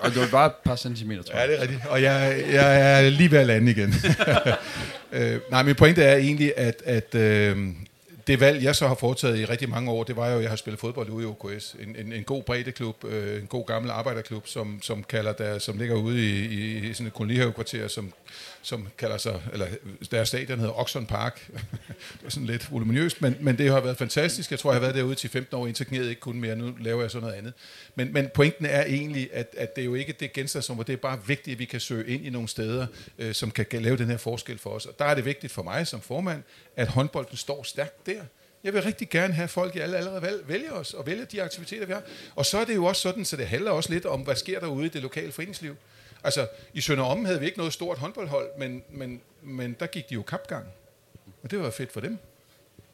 Og det var bare et par centimeter, tror Ja, jeg. det er rigtigt. Og jeg, jeg er lige ved at lande igen. øh, nej, min pointe er egentlig, at, at øh, det valg, jeg så har foretaget i rigtig mange år, det var jo, at jeg har spillet fodbold ude i OKS. En, en, en god breddeklub, øh, en god gammel arbejderklub, som, som, kalder der, som ligger ude i, i, i sådan et kolonihavekvarter, som, som kalder sig, eller deres stadion hedder Oxon Park. det er sådan lidt voluminøst, men, men det har været fantastisk. Jeg tror, jeg har været derude til 15 år, indtil knæet ikke kunne mere. Nu laver jeg sådan noget andet. Men, men pointen er egentlig, at, at det er jo ikke det genstandsområde. Det er bare vigtigt, at vi kan søge ind i nogle steder, øh, som kan lave den her forskel for os. Og der er det vigtigt for mig som formand, at håndbolden står stærkt der. Jeg vil rigtig gerne have folk i alle allerede valg, vælge os og vælge de aktiviteter, vi har. Og så er det jo også sådan, så det handler også lidt om, hvad sker der ude i det lokale foreningsliv. Altså, i Sønder Omme havde vi ikke noget stort håndboldhold, men, men, men der gik de jo kapgang. Og det var fedt for dem.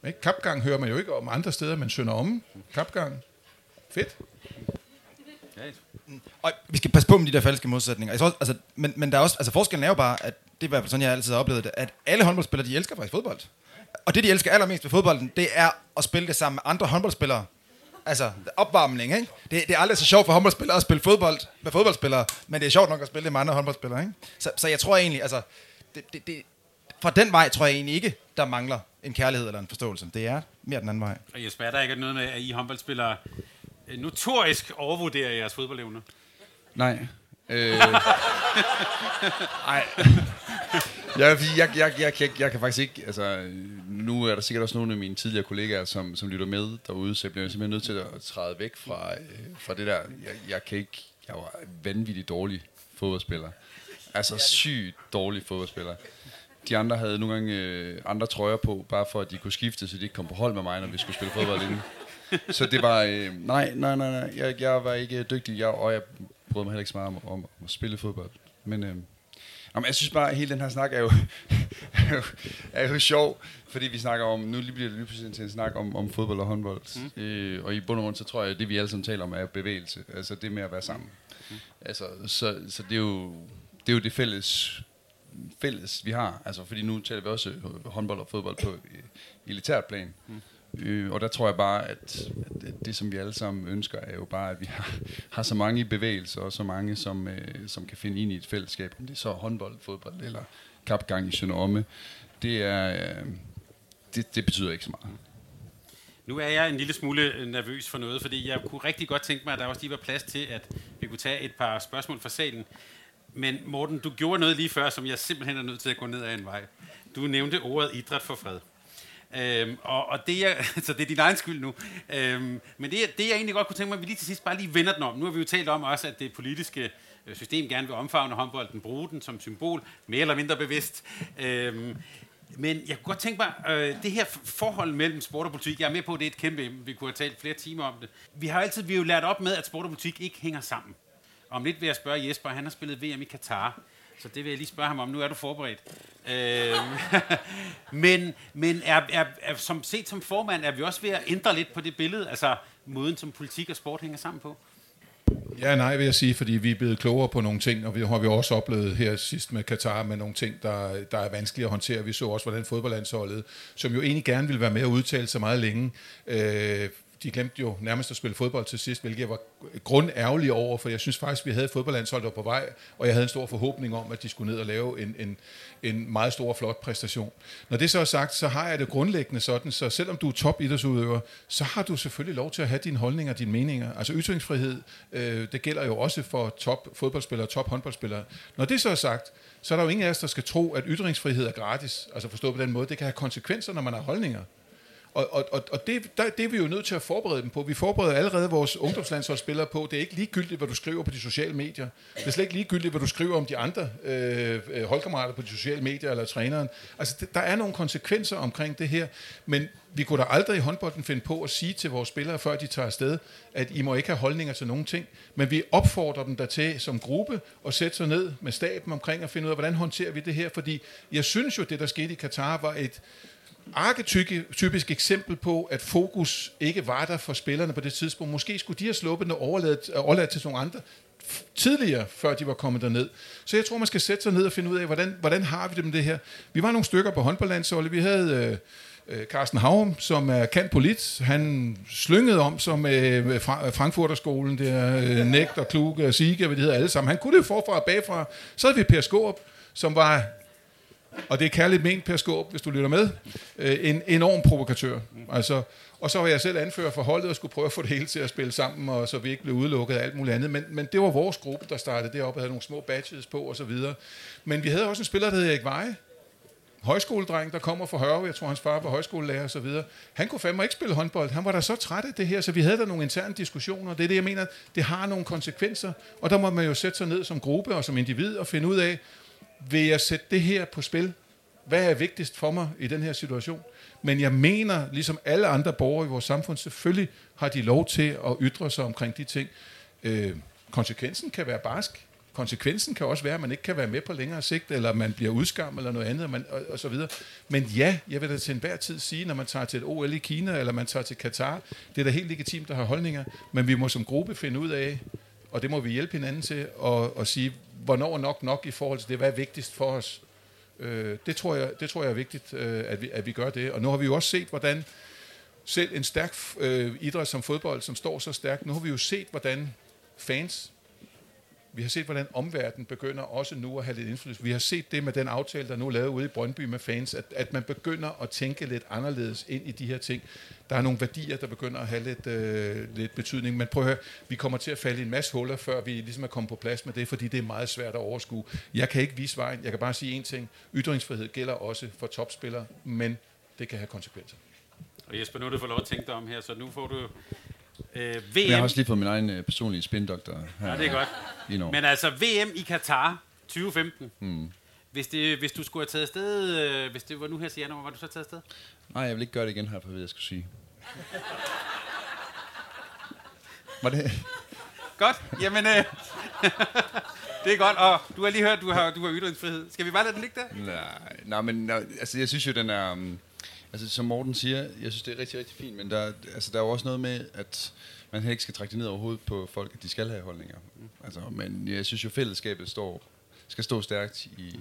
Ikke? Kapgang hører man jo ikke om andre steder, men Sønder Omme, kapgang. Fedt. Og vi skal passe på med de der falske modsætninger. Jeg tror, altså, men, men der er også, altså forskellen er jo bare, at det er i hvert fald sådan, jeg altid har oplevet det, at alle håndboldspillere, de elsker faktisk fodbold. Og det, de elsker allermest ved fodbolden, det er at spille det sammen med andre håndboldspillere. Altså, opvarmning, ikke? Det, det er aldrig så sjovt for håndboldspillere at spille fodbold med fodboldspillere, men det er sjovt nok at spille det med andre håndboldspillere, ikke? Så, så jeg tror egentlig, altså, det, det, det, fra den vej tror jeg egentlig ikke, der mangler en kærlighed eller en forståelse. Det er mere den anden vej. Og Jesper, er der ikke noget med, at I håndboldspillere notorisk overvurderer jeres fodboldevner? Nej. Øh, ej. Jeg, jeg, jeg, jeg, kan, jeg kan faktisk ikke, altså, nu er der sikkert også nogle af mine tidligere kollegaer, som, som lytter med derude, så jeg bliver simpelthen nødt til at træde væk fra, øh, fra det der. Jeg, jeg kan ikke, jeg var vanvittigt dårlig fodboldspiller. Altså sygt dårlig fodboldspiller. De andre havde nogle gange øh, andre trøjer på, bare for at de kunne skifte, så de ikke kom på hold med mig, når vi skulle spille fodbold inden. så det var, øh, nej, nej, nej, nej, jeg, jeg var ikke dygtig, jeg, og jeg brød mig heller ikke så meget om, om, om at spille fodbold. Men øh, jamen, jeg synes bare, at hele den her snak er jo, er jo, er jo sjov, fordi vi snakker om, nu lige bliver det lige pludselig til en snak om, om fodbold og håndbold. Mm. Øh, og i bund og grund, så tror jeg, at det vi alle sammen taler om, er bevægelse. Altså det med at være sammen. Mm. Altså, så, så det er jo det, er jo det fælles fælles, vi har. Altså, fordi nu taler vi også håndbold og fodbold på elitært plan. Mm. Øh, og der tror jeg bare, at, at det, som vi alle sammen ønsker, er jo bare, at vi har, har så mange i bevægelse, og så mange, som, øh, som kan finde ind i et fællesskab. Om det er så håndbold, fodbold eller kapgang i Sønderomme. Det, er, øh, det, det betyder ikke så meget. Nu er jeg en lille smule nervøs for noget, fordi jeg kunne rigtig godt tænke mig, at der også lige var plads til, at vi kunne tage et par spørgsmål fra salen. Men Morten, du gjorde noget lige før, som jeg simpelthen er nødt til at gå ned ad en vej. Du nævnte ordet idræt for fred. Øhm, og, og det er, så det er din egen skyld nu. Øhm, men det, det, jeg egentlig godt kunne tænke mig, at vi lige til sidst bare lige vender den om. Nu har vi jo talt om også, at det politiske øh, system gerne vil omfavne håndbolden, bruge den som symbol, mere eller mindre bevidst. Øhm, men jeg kunne godt tænke mig, øh, det her forhold mellem sport og politik, jeg er med på, at det er et kæmpe vi kunne have talt flere timer om det. Vi har altid vi har jo lært op med, at sport og politik ikke hænger sammen. Om lidt vil jeg spørge Jesper, han har spillet VM i Katar. Så det vil jeg lige spørge ham om. Nu er du forberedt. Øh, men men er, er, er, som set som formand, er vi også ved at ændre lidt på det billede, altså måden, som politik og sport hænger sammen på? Ja, nej, vil jeg sige, fordi vi er blevet klogere på nogle ting, og vi har vi også oplevet her sidst med Katar med nogle ting, der, der er vanskelige at håndtere. Vi så også, hvordan fodboldlandsholdet, som jo egentlig gerne ville være med at udtale sig meget længe, øh, de glemte jo nærmest at spille fodbold til sidst, hvilket jeg var grundærgerlig over, for jeg synes faktisk, vi havde fodboldlandshold der på vej, og jeg havde en stor forhåbning om, at de skulle ned og lave en, en, en meget stor og flot præstation. Når det så er sagt, så har jeg det grundlæggende sådan, så selvom du er top idrætsudøver, så har du selvfølgelig lov til at have dine holdninger og dine meninger. Altså ytringsfrihed, øh, det gælder jo også for top fodboldspillere og top håndboldspillere. Når det så er sagt, så er der jo ingen af os, der skal tro, at ytringsfrihed er gratis. Altså forstået på den måde, det kan have konsekvenser, når man har holdninger. Og, og, og, og det, der, det er vi jo nødt til at forberede dem på. Vi forbereder allerede vores ungdomslandsholdsspillere på. Det er ikke ligegyldigt, hvad du skriver på de sociale medier. Det er slet ikke ligegyldigt, hvad du skriver om de andre øh, øh, holdkammerater på de sociale medier eller træneren. Altså, det, der er nogle konsekvenser omkring det her, men vi kunne da aldrig i håndbolden finde på at sige til vores spillere, før de tager afsted, at I må ikke have holdninger til nogen ting. Men vi opfordrer dem der til som gruppe at sætte sig ned med staben omkring og finde ud af, hvordan håndterer vi det her. Fordi jeg synes jo, det der skete i Katar var et arketypisk eksempel på, at fokus ikke var der for spillerne på det tidspunkt. Måske skulle de have sluppet og overladt, øh, overladt til nogle andre tidligere, før de var kommet derned. Så jeg tror, man skal sætte sig ned og finde ud af, hvordan, hvordan har vi det med det her. Vi var nogle stykker på håndboldlandsholdet. Vi havde øh, øh Carsten Havum, som er kant polit. Han slyngede om som øh, øh fra, Frankfurterskolen, der øh, Nægt og Kluge og Sige, hvad de hedder alle sammen. Han kunne det forfra og bagfra. Så havde vi Per Skåb, som var og det er kærligt ment, Per Skåb, hvis du lytter med, øh, en enorm provokatør. Altså, og så var jeg selv anfører for holdet og skulle prøve at få det hele til at spille sammen, og så vi ikke blev udelukket af alt muligt andet. Men, men det var vores gruppe, der startede det op og havde nogle små badges på og så videre. Men vi havde også en spiller, der hed Erik Veje, højskoledreng, der kommer fra Hørve, jeg tror hans far var højskolelærer og så videre. Han kunne fandme ikke spille håndbold. Han var da så træt af det her, så vi havde der nogle interne diskussioner. Det er det, jeg mener, det har nogle konsekvenser, og der må man jo sætte sig ned som gruppe og som individ og finde ud af, vil jeg sætte det her på spil? Hvad er vigtigst for mig i den her situation? Men jeg mener, ligesom alle andre borgere i vores samfund, selvfølgelig har de lov til at ytre sig omkring de ting. Øh, konsekvensen kan være barsk. Konsekvensen kan også være, at man ikke kan være med på længere sigt, eller man bliver udskammet eller noget andet, og, man, og, og så videre. Men ja, jeg vil da til enhver tid sige, når man tager til et OL i Kina, eller man tager til Katar, det er da helt legitimt at have holdninger, men vi må som gruppe finde ud af, og det må vi hjælpe hinanden til, at, at sige, hvornår er nok nok i forhold til det, hvad er vigtigst for os. Øh, det, tror jeg, det tror jeg er vigtigt, øh, at, vi, at vi gør det. Og nu har vi jo også set, hvordan selv en stærk øh, idræt som fodbold, som står så stærkt, nu har vi jo set, hvordan fans vi har set, hvordan omverdenen begynder også nu at have lidt indflydelse. Vi har set det med den aftale, der nu er lavet ude i Brøndby med fans, at, at man begynder at tænke lidt anderledes ind i de her ting. Der er nogle værdier, der begynder at have lidt, øh, lidt betydning. Men prøv at høre, vi kommer til at falde i en masse huller, før vi ligesom er kommet på plads med det, fordi det er meget svært at overskue. Jeg kan ikke vise vejen. Jeg kan bare sige én ting. Ytringsfrihed gælder også for topspillere, men det kan have konsekvenser. Og Jesper, nu er du fået lov at tænke dig om her, så nu får du Øh, VM... Jeg har også lige fået min egen øh, personlige spindoktor her. Ja, det er godt. Know. Men altså, VM i Katar 2015. Hmm. Hvis, det, hvis du skulle have taget afsted, øh, hvis det var nu her til januar, var du så taget afsted? Nej, jeg vil ikke gøre det igen, her for hvad jeg skulle sige. Var det? Godt, jamen... Øh, det er godt, og du har lige hørt, du har, du har ytringsfrihed. Skal vi bare lade den ligge der? Nej, nej men altså, jeg synes jo, den er... Um, altså, som Morten siger, jeg synes, det er rigtig, rigtig fint, men der, altså, der er jo også noget med, at man ikke skal trække det ned overhovedet på folk, at de skal have holdninger. Altså, men jeg synes jo, fællesskabet står, skal stå stærkt i...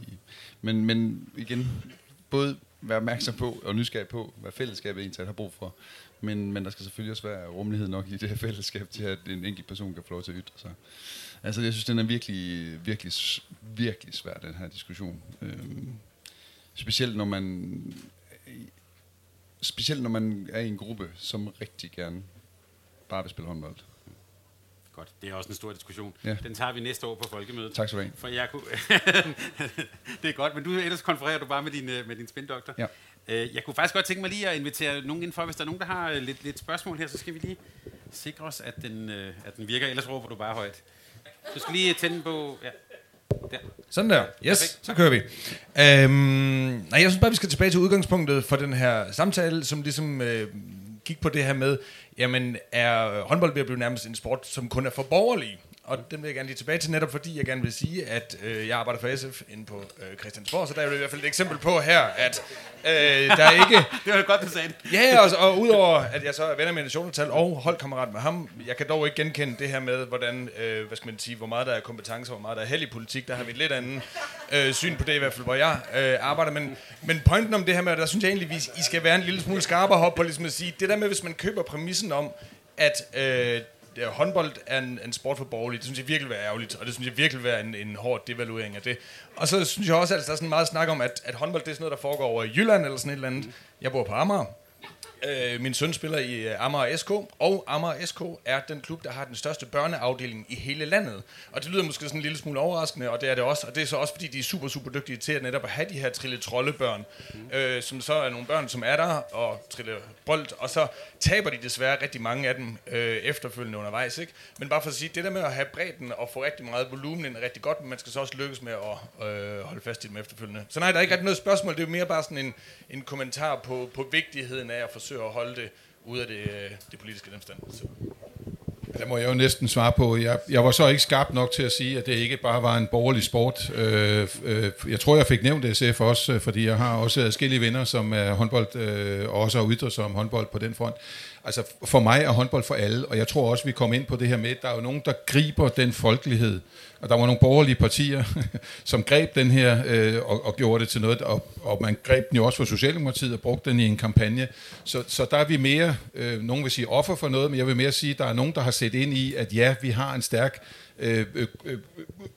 Men, men igen, både være opmærksom på og nysgerrig på, hvad fællesskabet egentlig har brug for. Men, men der skal selvfølgelig også være rummelighed nok i det her fællesskab, til at en enkelt person kan få lov til at ytre sig. Altså, jeg synes, den er virkelig, virkelig, virkelig svær, den her diskussion. Øhm, specielt når man specielt når man er i en gruppe, som rigtig gerne bare vil spille håndbold. Godt, det er også en stor diskussion. Ja. Den tager vi næste år på folkemødet. Tak skal du have. For jeg kunne... det er godt, men du ellers konfererer du bare med din, øh, med din spindoktor. Ja. Øh, Jeg kunne faktisk godt tænke mig lige at invitere nogen indenfor. Hvis der er nogen, der har øh, lidt, lidt spørgsmål her, så skal vi lige sikre os, at den, at den virker. Ellers råber du bare højt. Du skal lige tænde på... Ja. Der. Sådan der. Yes, så kører vi. Øhm, nej, jeg synes bare, vi skal tilbage til udgangspunktet for den her samtale, som ligesom øh, gik på det her med, jamen er håndbold ved at blive nærmest en sport, som kun er for borgerlige? Og den vil jeg gerne lige tilbage til, netop fordi jeg gerne vil sige, at øh, jeg arbejder for SF inde på øh, Christiansborg, så der er jo i hvert fald et eksempel på her, at øh, der er ikke... Det var godt, du sagde det. Ja, og, og udover at jeg så er venner med nationaltal og holdkammerat med ham, jeg kan dog ikke genkende det her med, hvordan, øh, hvad skal man sige, hvor meget der er kompetencer, hvor meget der er held i politik. Der har vi et lidt anden øh, syn på det, i hvert fald, hvor jeg øh, arbejder. Men, men pointen om det her med, der synes jeg egentlig, at I skal være en lille smule skarpere op på ligesom at sige, det der med, hvis man køber præmissen om, at øh, det håndbold er en, en sport for borgerlige, det synes jeg virkelig er ærgerligt, og det synes jeg virkelig er en, en hård devaluering af det. Og så synes jeg også, at der er sådan meget snak om, at, at håndbold det er sådan noget, der foregår over i Jylland eller sådan et eller andet. Jeg bor på Amager. Øh, min søn spiller i øh, Amager SK, og Amager SK er den klub, der har den største børneafdeling i hele landet. Og det lyder måske sådan en lille smule overraskende, og det er det også. Og det er så også, fordi de er super, super dygtige til at netop at have de her trille trollebørn, mm. øh, som så er nogle børn, som er der og triller bold, og så taber de desværre rigtig mange af dem øh, efterfølgende undervejs. Ikke? Men bare for at sige, det der med at have bredden og få rigtig meget volumen ind er rigtig godt, men man skal så også lykkes med at øh, holde fast i dem efterfølgende. Så nej, der er ikke rigtig noget spørgsmål, det er jo mere bare sådan en, en kommentar på, på vigtigheden af at forsøge at holde det ude af det, øh, det politiske demstand. Så. Det må jeg jo næsten svare på. Jeg, jeg var så ikke skarp nok til at sige, at det ikke bare var en borgerlig sport. Øh, øh, jeg tror, jeg fik nævnt SF også, øh, fordi jeg har også adskillige venner, som er håndbold, øh, og også har ytret sig om håndbold på den front. Altså for mig er håndbold for alle, og jeg tror også, vi kommer ind på det her med, at der er jo nogen, der griber den folkelighed. Og der var nogle borgerlige partier, som greb den her øh, og, og gjorde det til noget, og, og man greb den jo også for Socialdemokratiet og brugte den i en kampagne. Så, så der er vi mere, øh, nogen vil sige offer for noget, men jeg vil mere sige, at der er nogen, der har sætte ind i, at ja, vi har en stærk Øh, øh, øh,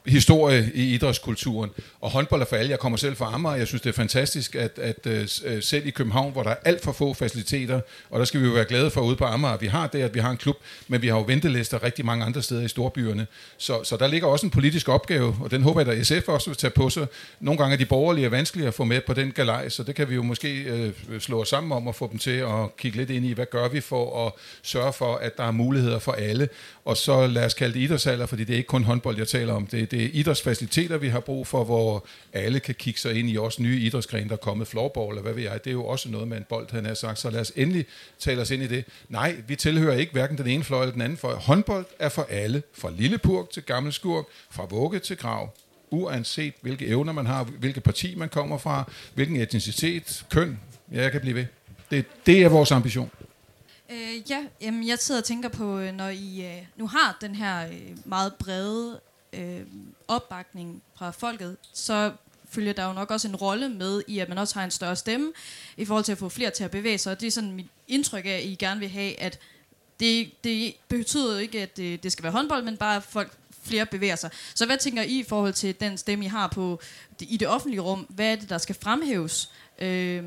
historie i idrætskulturen. Og håndbold er for alle. Jeg kommer selv fra Amager. Jeg synes, det er fantastisk, at, at øh, øh selv i København, hvor der er alt for få faciliteter, og der skal vi jo være glade for ude på Amager, vi har det, at vi har en klub, men vi har jo ventelister rigtig mange andre steder i storbyerne. Så, så der ligger også en politisk opgave, og den håber jeg, at SF også vil tage på sig. Nogle gange er de borgerlige vanskelige at få med på den galej, så det kan vi jo måske øh, slå os sammen om at få dem til at kigge lidt ind i, hvad gør vi for at sørge for, at der er muligheder for alle. Og så lad os kalde det idrætsalder, fordi det er ikke kun håndbold, jeg taler om. Det, det er idrætsfaciliteter, vi har brug for, hvor alle kan kigge sig ind i også nye idrætsgrene, der er kommet, floorball eller hvad ved jeg. Det er jo også noget med en bold, han har sagt. Så lad os endelig tale os ind i det. Nej, vi tilhører ikke hverken den ene fløj eller den anden fløj. Håndbold er for alle. Fra Lillepurg til Gammel Skurk, fra vugge til grav uanset hvilke evner man har, hvilket parti man kommer fra, hvilken etnicitet, køn, ja, jeg kan blive ved. Det, det er vores ambition. Øh, ja, jamen, jeg sidder og tænker på, øh, når I øh, nu har den her øh, meget brede øh, opbakning fra folket, så følger der jo nok også en rolle med i, at man også har en større stemme i forhold til at få flere til at bevæge sig. Og det er sådan mit indtryk af, at I gerne vil have, at det, det betyder jo ikke, at det, det skal være håndbold, men bare at folk flere bevæger sig. Så hvad tænker I i forhold til den stemme, I har på i det offentlige rum? Hvad er det, der skal fremhæves øh,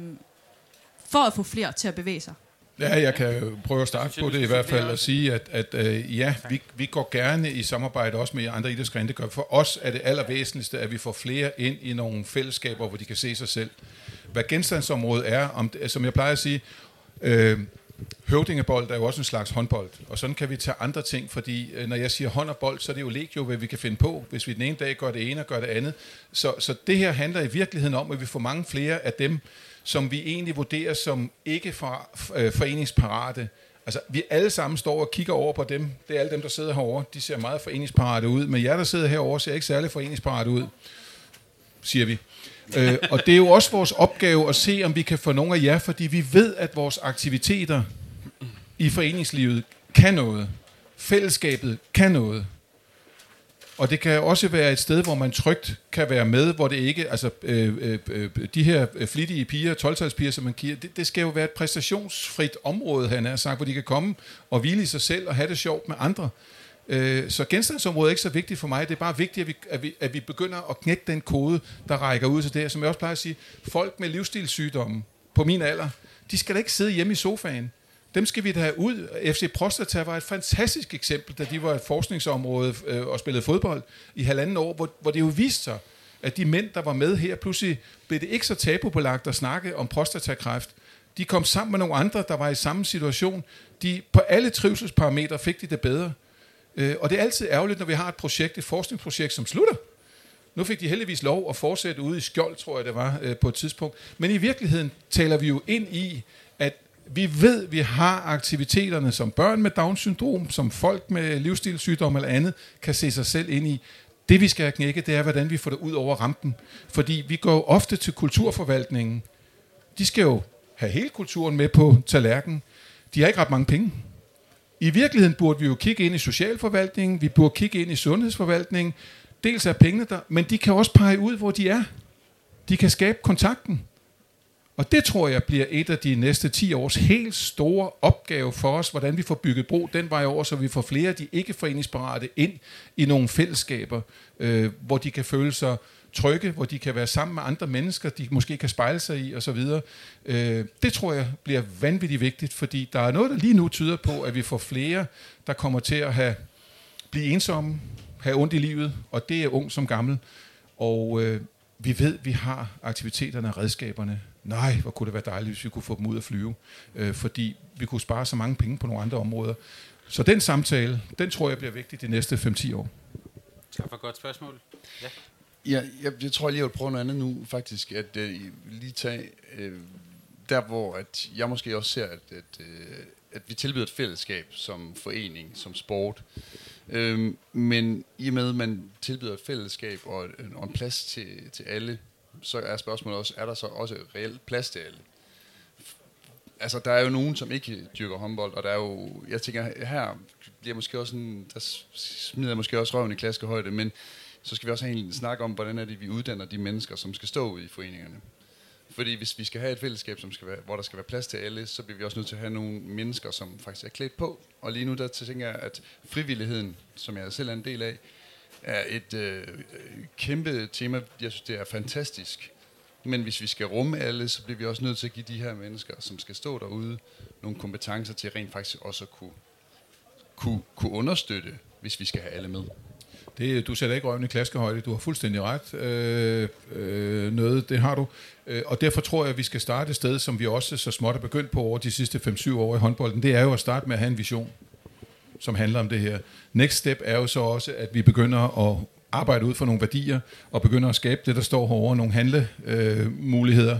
for at få flere til at bevæge sig? Ja, jeg kan prøve at starte på det i hvert fald og sige, at, at øh, ja, vi, vi går gerne i samarbejde også med andre idrætsgrene. Det gør for os er det allervæsentligste, at vi får flere ind i nogle fællesskaber, hvor de kan se sig selv. Hvad genstandsområdet er, om, som jeg plejer at sige, øh, høvdingebold er jo også en slags håndbold, og sådan kan vi tage andre ting, fordi øh, når jeg siger hånd og bold, så er det jo legio, hvad vi kan finde på, hvis vi den ene dag gør det ene og gør det andet. Så, så det her handler i virkeligheden om, at vi får mange flere af dem, som vi egentlig vurderer som ikke for, øh, foreningsparate, Altså, vi alle sammen står og kigger over på dem. Det er alle dem, der sidder herovre. De ser meget foreningsparate ud. Men jer, der sidder herovre, ser ikke særlig foreningsparate ud, siger vi øh, og det er jo også vores opgave at se, om vi kan få nogle af jer, fordi vi ved, at vores aktiviteter i foreningslivet kan noget. Fællesskabet kan noget. Og det kan også være et sted, hvor man trygt kan være med, hvor det ikke, altså øh, øh, øh de her flittige piger, 12 som man giver, det, det skal jo være et præstationsfrit område, han har sagt, hvor de kan komme og hvile i sig selv og have det sjovt med andre. Øh, så genstandsområdet er ikke så vigtigt for mig. Det er bare vigtigt, at vi, at vi, at vi begynder at knække den kode, der rækker ud til det. Som jeg også plejer at sige, folk med livsstilssygdomme på min alder, de skal da ikke sidde hjemme i sofaen. Dem skal vi da have ud. FC Prostata var et fantastisk eksempel, da de var et forskningsområde øh, og spillede fodbold i halvanden år, hvor, hvor det jo viste sig, at de mænd, der var med her, pludselig blev det ikke så tabubelagt at snakke om prostatakræft. De kom sammen med nogle andre, der var i samme situation. De, på alle trivselsparametre fik de det bedre. Øh, og det er altid ærgerligt, når vi har et projekt, et forskningsprojekt, som slutter. Nu fik de heldigvis lov at fortsætte ude i Skjold, tror jeg det var, øh, på et tidspunkt. Men i virkeligheden taler vi jo ind i, at vi ved, at vi har aktiviteterne, som børn med Down-syndrom, som folk med livsstilssygdom eller andet, kan se sig selv ind i. Det vi skal have knækket, det er, hvordan vi får det ud over rampen. Fordi vi går jo ofte til kulturforvaltningen. De skal jo have hele kulturen med på tallerkenen. De har ikke ret mange penge. I virkeligheden burde vi jo kigge ind i socialforvaltningen, vi burde kigge ind i sundhedsforvaltningen. Dels er pengene der, men de kan også pege ud, hvor de er. De kan skabe kontakten. Og det tror jeg bliver et af de næste 10 års helt store opgave for os, hvordan vi får bygget bro den vej over, så vi får flere af de ikke-foreningsparate ind i nogle fællesskaber, øh, hvor de kan føle sig trygge, hvor de kan være sammen med andre mennesker, de måske kan spejle sig i osv. Øh, det tror jeg bliver vanvittigt vigtigt, fordi der er noget, der lige nu tyder på, at vi får flere, der kommer til at have, blive ensomme, have ondt i livet, og det er ung som gammel. Og øh, vi ved, vi har aktiviteterne og redskaberne. Nej, hvor kunne det være dejligt, hvis vi kunne få dem ud at flyve. Øh, fordi vi kunne spare så mange penge på nogle andre områder. Så den samtale, den tror jeg bliver vigtig de næste 5-10 år. Tak for et godt spørgsmål. Ja. Ja, jeg, jeg tror lige, jeg vil prøve noget andet nu, faktisk. At uh, lige tage uh, der, hvor at jeg måske også ser, at, at, uh, at vi tilbyder et fællesskab som forening, som sport. Uh, men i og med, at man tilbyder et fællesskab og, og en plads til, til alle, så er spørgsmålet også, er der så også reelt plads til alle? Altså, der er jo nogen, som ikke dyrker håndbold, og der er jo, jeg tænker, her bliver måske også en, der smider måske også røven i klaskehøjde, men så skal vi også have en snak om, hvordan er det, vi uddanner de mennesker, som skal stå ude i foreningerne. Fordi hvis vi skal have et fællesskab, som skal være, hvor der skal være plads til alle, så bliver vi også nødt til at have nogle mennesker, som faktisk er klædt på. Og lige nu der tænker jeg, at frivilligheden, som jeg selv er en del af, er et øh, kæmpe tema. Jeg synes, det er fantastisk. Men hvis vi skal rumme alle, så bliver vi også nødt til at give de her mennesker, som skal stå derude, nogle kompetencer til rent faktisk også at kunne, kunne, kunne understøtte, hvis vi skal have alle med. Det, du sætter ikke røven i klaskehøjde, du har fuldstændig ret. Øh, øh, noget, det har du. Øh, og derfor tror jeg, at vi skal starte et sted, som vi også så småt er begyndt på over de sidste 5-7 år i håndbolden. Det er jo at starte med at have en vision, som handler om det her. Next step er jo så også, at vi begynder at arbejde ud for nogle værdier, og begynder at skabe det, der står herovre, nogle handlemuligheder.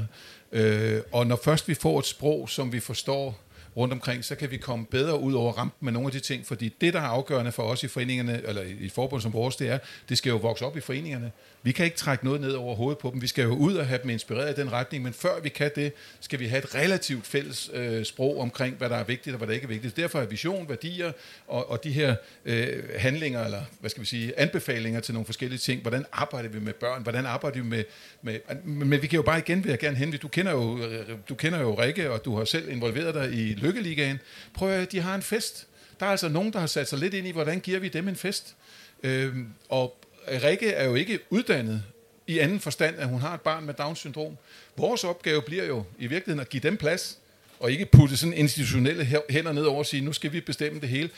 Øh, og når først vi får et sprog, som vi forstår, rundt omkring, så kan vi komme bedre ud over rampen med nogle af de ting, fordi det, der er afgørende for os i foreningerne, eller i forbund som vores, det er, det skal jo vokse op i foreningerne. Vi kan ikke trække noget ned over hovedet på dem. Vi skal jo ud og have dem inspireret i den retning, men før vi kan det, skal vi have et relativt fælles øh, sprog omkring, hvad der er vigtigt og hvad der ikke er vigtigt. Derfor er vision, værdier og, og de her øh, handlinger, eller hvad skal vi sige, anbefalinger til nogle forskellige ting. Hvordan arbejder vi med børn? Hvordan arbejder vi med... med men vi kan jo bare igen, vil jeg gerne henvise, du kender jo, øh, du kender jo Rikke, og du har selv involveret dig i Lykkeligaen. Prøv at de har en fest. Der er altså nogen, der har sat sig lidt ind i, hvordan giver vi dem en fest? Øh, og Rikke er jo ikke uddannet i anden forstand, at hun har et barn med Down-syndrom. Vores opgave bliver jo i virkeligheden at give dem plads, og ikke putte sådan institutionelle hænder ned over og sige, nu skal vi bestemme det hele.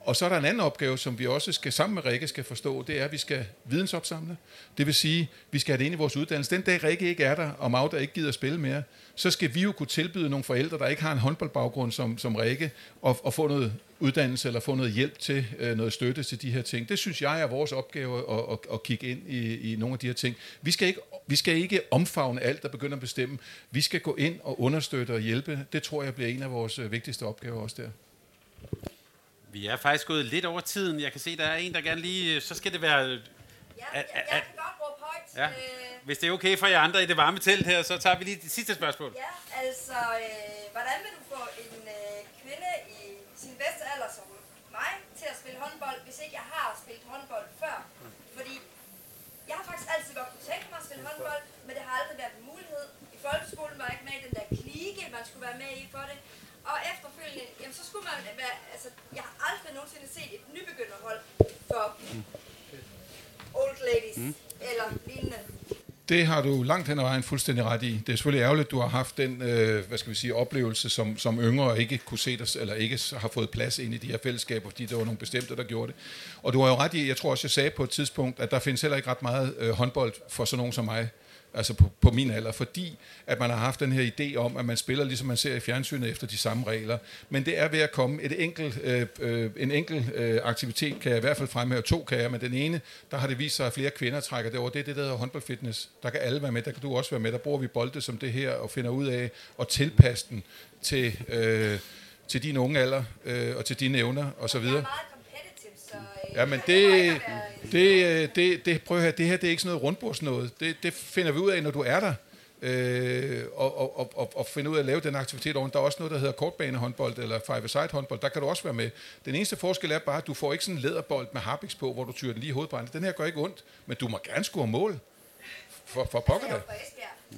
Og så er der en anden opgave, som vi også skal sammen med Rikke skal forstå, det er, at vi skal vidensopsamle. Det vil sige, at vi skal have det ind i vores uddannelse. Den dag Rikke ikke er der, og Magda ikke gider at spille mere, så skal vi jo kunne tilbyde nogle forældre, der ikke har en håndboldbaggrund som, som Rikke, og, og få noget uddannelse eller få noget hjælp til, øh, noget støtte til de her ting. Det synes jeg er vores opgave at, at, at kigge ind i, i nogle af de her ting. Vi skal, ikke, vi skal ikke omfavne alt, der begynder at bestemme. Vi skal gå ind og understøtte og hjælpe. Det tror jeg bliver en af vores øh, vigtigste opgaver også der. Vi er faktisk gået lidt over tiden. Jeg kan se, der er en, der gerne lige... Så skal det være... Ja, At- jeg, jeg kan godt råbe højt. Ja. Øh, Hvis det er okay for jer andre i det varme telt her, så tager vi lige det sidste spørgsmål. ja, altså, øh, hvordan vil du få en øh, kvinde i sin bedste alder som mig til at spille håndbold, hvis ikke jeg har spillet håndbold før? Fordi jeg har faktisk altid godt kunne tænke mig at spille håndbold, men det har aldrig været en mulighed. I folkeskolen var jeg ikke med i den der klike, man skulle være med i for det. Og efterfølgende, jamen så skulle man være, altså, jeg har aldrig nogensinde set et nybegynderhold for old ladies mm. eller lignende. Det har du langt hen ad vejen fuldstændig ret i. Det er selvfølgelig ærgerligt, at du har haft den øh, hvad skal vi sige, oplevelse som, som yngre ikke kunne se dig, eller ikke har fået plads ind i de her fællesskaber, fordi der var nogle bestemte, der gjorde det. Og du har jo ret i, jeg tror også, jeg sagde på et tidspunkt, at der findes heller ikke ret meget øh, håndbold for sådan nogen som mig, altså på, på min alder, fordi at man har haft den her idé om, at man spiller ligesom man ser i fjernsynet efter de samme regler. Men det er ved at komme et enkelt, øh, øh, en enkelt øh, aktivitet, kan jeg i hvert fald fremhæve to kan jeg, men den ene, der har det vist sig, at flere kvinder trækker det over. Det er det, der hedder håndboldfitness. Der kan alle være med, der kan du også være med. Der bruger vi bolde som det her og finder ud af at tilpasse den til, øh, til din unge alder øh, og til dine evner osv. Og så... videre. Ja, men jeg det, det, det, det, prøv at høre, det her det er ikke sådan noget rundbords noget. Det, det finder vi ud af, når du er der. Øh, og, og, og, og, og finde ud af at lave den aktivitet oven. Der er også noget, der hedder kortbanehåndbold eller five-a-side håndbold. Der kan du også være med. Den eneste forskel er bare, at du får ikke sådan en læderbold med harpiks på, hvor du tyrer den lige i hovedbrændet. Den her gør ikke ondt, men du må gerne score mål. For, for pokker Jeg da.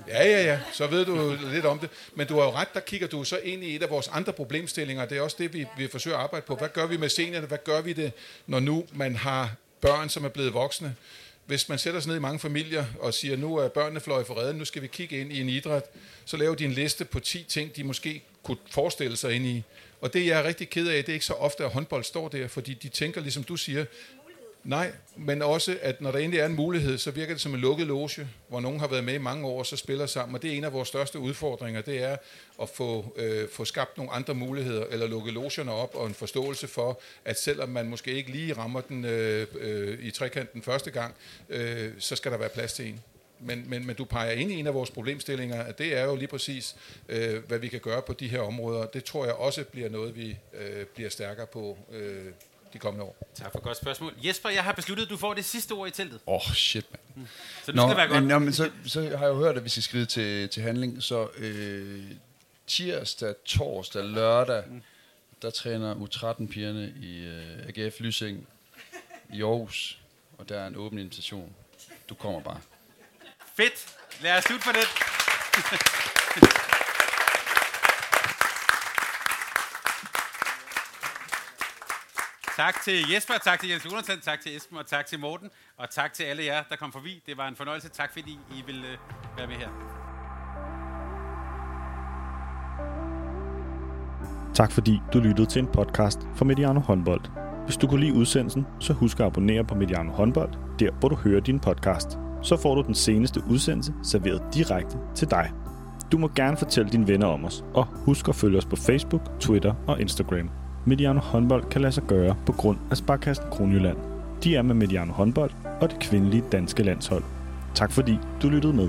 Ja, ja, ja. Så ved du lidt om det. Men du har jo ret, der kigger du så ind i et af vores andre problemstillinger. Det er også det, vi, vi forsøger at arbejde på. Hvad gør vi med seniorerne? Hvad gør vi det, når nu man har børn, som er blevet voksne? Hvis man sætter sig ned i mange familier og siger, nu er børnene fløjet for redden, nu skal vi kigge ind i en idræt, så laver de en liste på 10 ting, de måske kunne forestille sig ind i. Og det, jeg er rigtig ked af, det er ikke så ofte, at håndbold står der, fordi de tænker, ligesom du siger, Nej, men også, at når der endelig er en mulighed, så virker det som en lukket loge, hvor nogen har været med i mange år og så spiller sammen. Og det er en af vores største udfordringer, det er at få, øh, få skabt nogle andre muligheder, eller lukke logerne op, og en forståelse for, at selvom man måske ikke lige rammer den øh, øh, i trekanten første gang, øh, så skal der være plads til en. Men, men, men du peger ind i en af vores problemstillinger, at det er jo lige præcis, øh, hvad vi kan gøre på de her områder. Det tror jeg også bliver noget, vi øh, bliver stærkere på øh, de kommende år. Tak for et godt spørgsmål. Jesper, jeg har besluttet, at du får det sidste ord i teltet. Åh, oh, shit, mand. Så nu skal det være godt. Nå, men så, så har jeg jo hørt, at vi skal skride til, til handling. Så øh, tirsdag, torsdag, lørdag, der træner U13-pigerne i øh, AGF Lysing i Aarhus. Og der er en åben invitation. Du kommer bare. Fedt. Lad os slutte for det. tak til Jesper, tak til Jens Jonathan, tak til Esben og tak til Morten. Og tak til alle jer, der kom forbi. Det var en fornøjelse. Tak fordi I ville øh, være med her. Tak fordi du lyttede til en podcast fra Mediano Håndbold. Hvis du kunne lide udsendelsen, så husk at abonnere på Mediano Håndbold, der hvor du hører din podcast. Så får du den seneste udsendelse serveret direkte til dig. Du må gerne fortælle dine venner om os, og husk at følge os på Facebook, Twitter og Instagram. Mediano Håndbold kan lade sig gøre på grund af Sparkassen Kronjylland. De er med Mediano Håndbold og det kvindelige danske landshold. Tak fordi du lyttede med.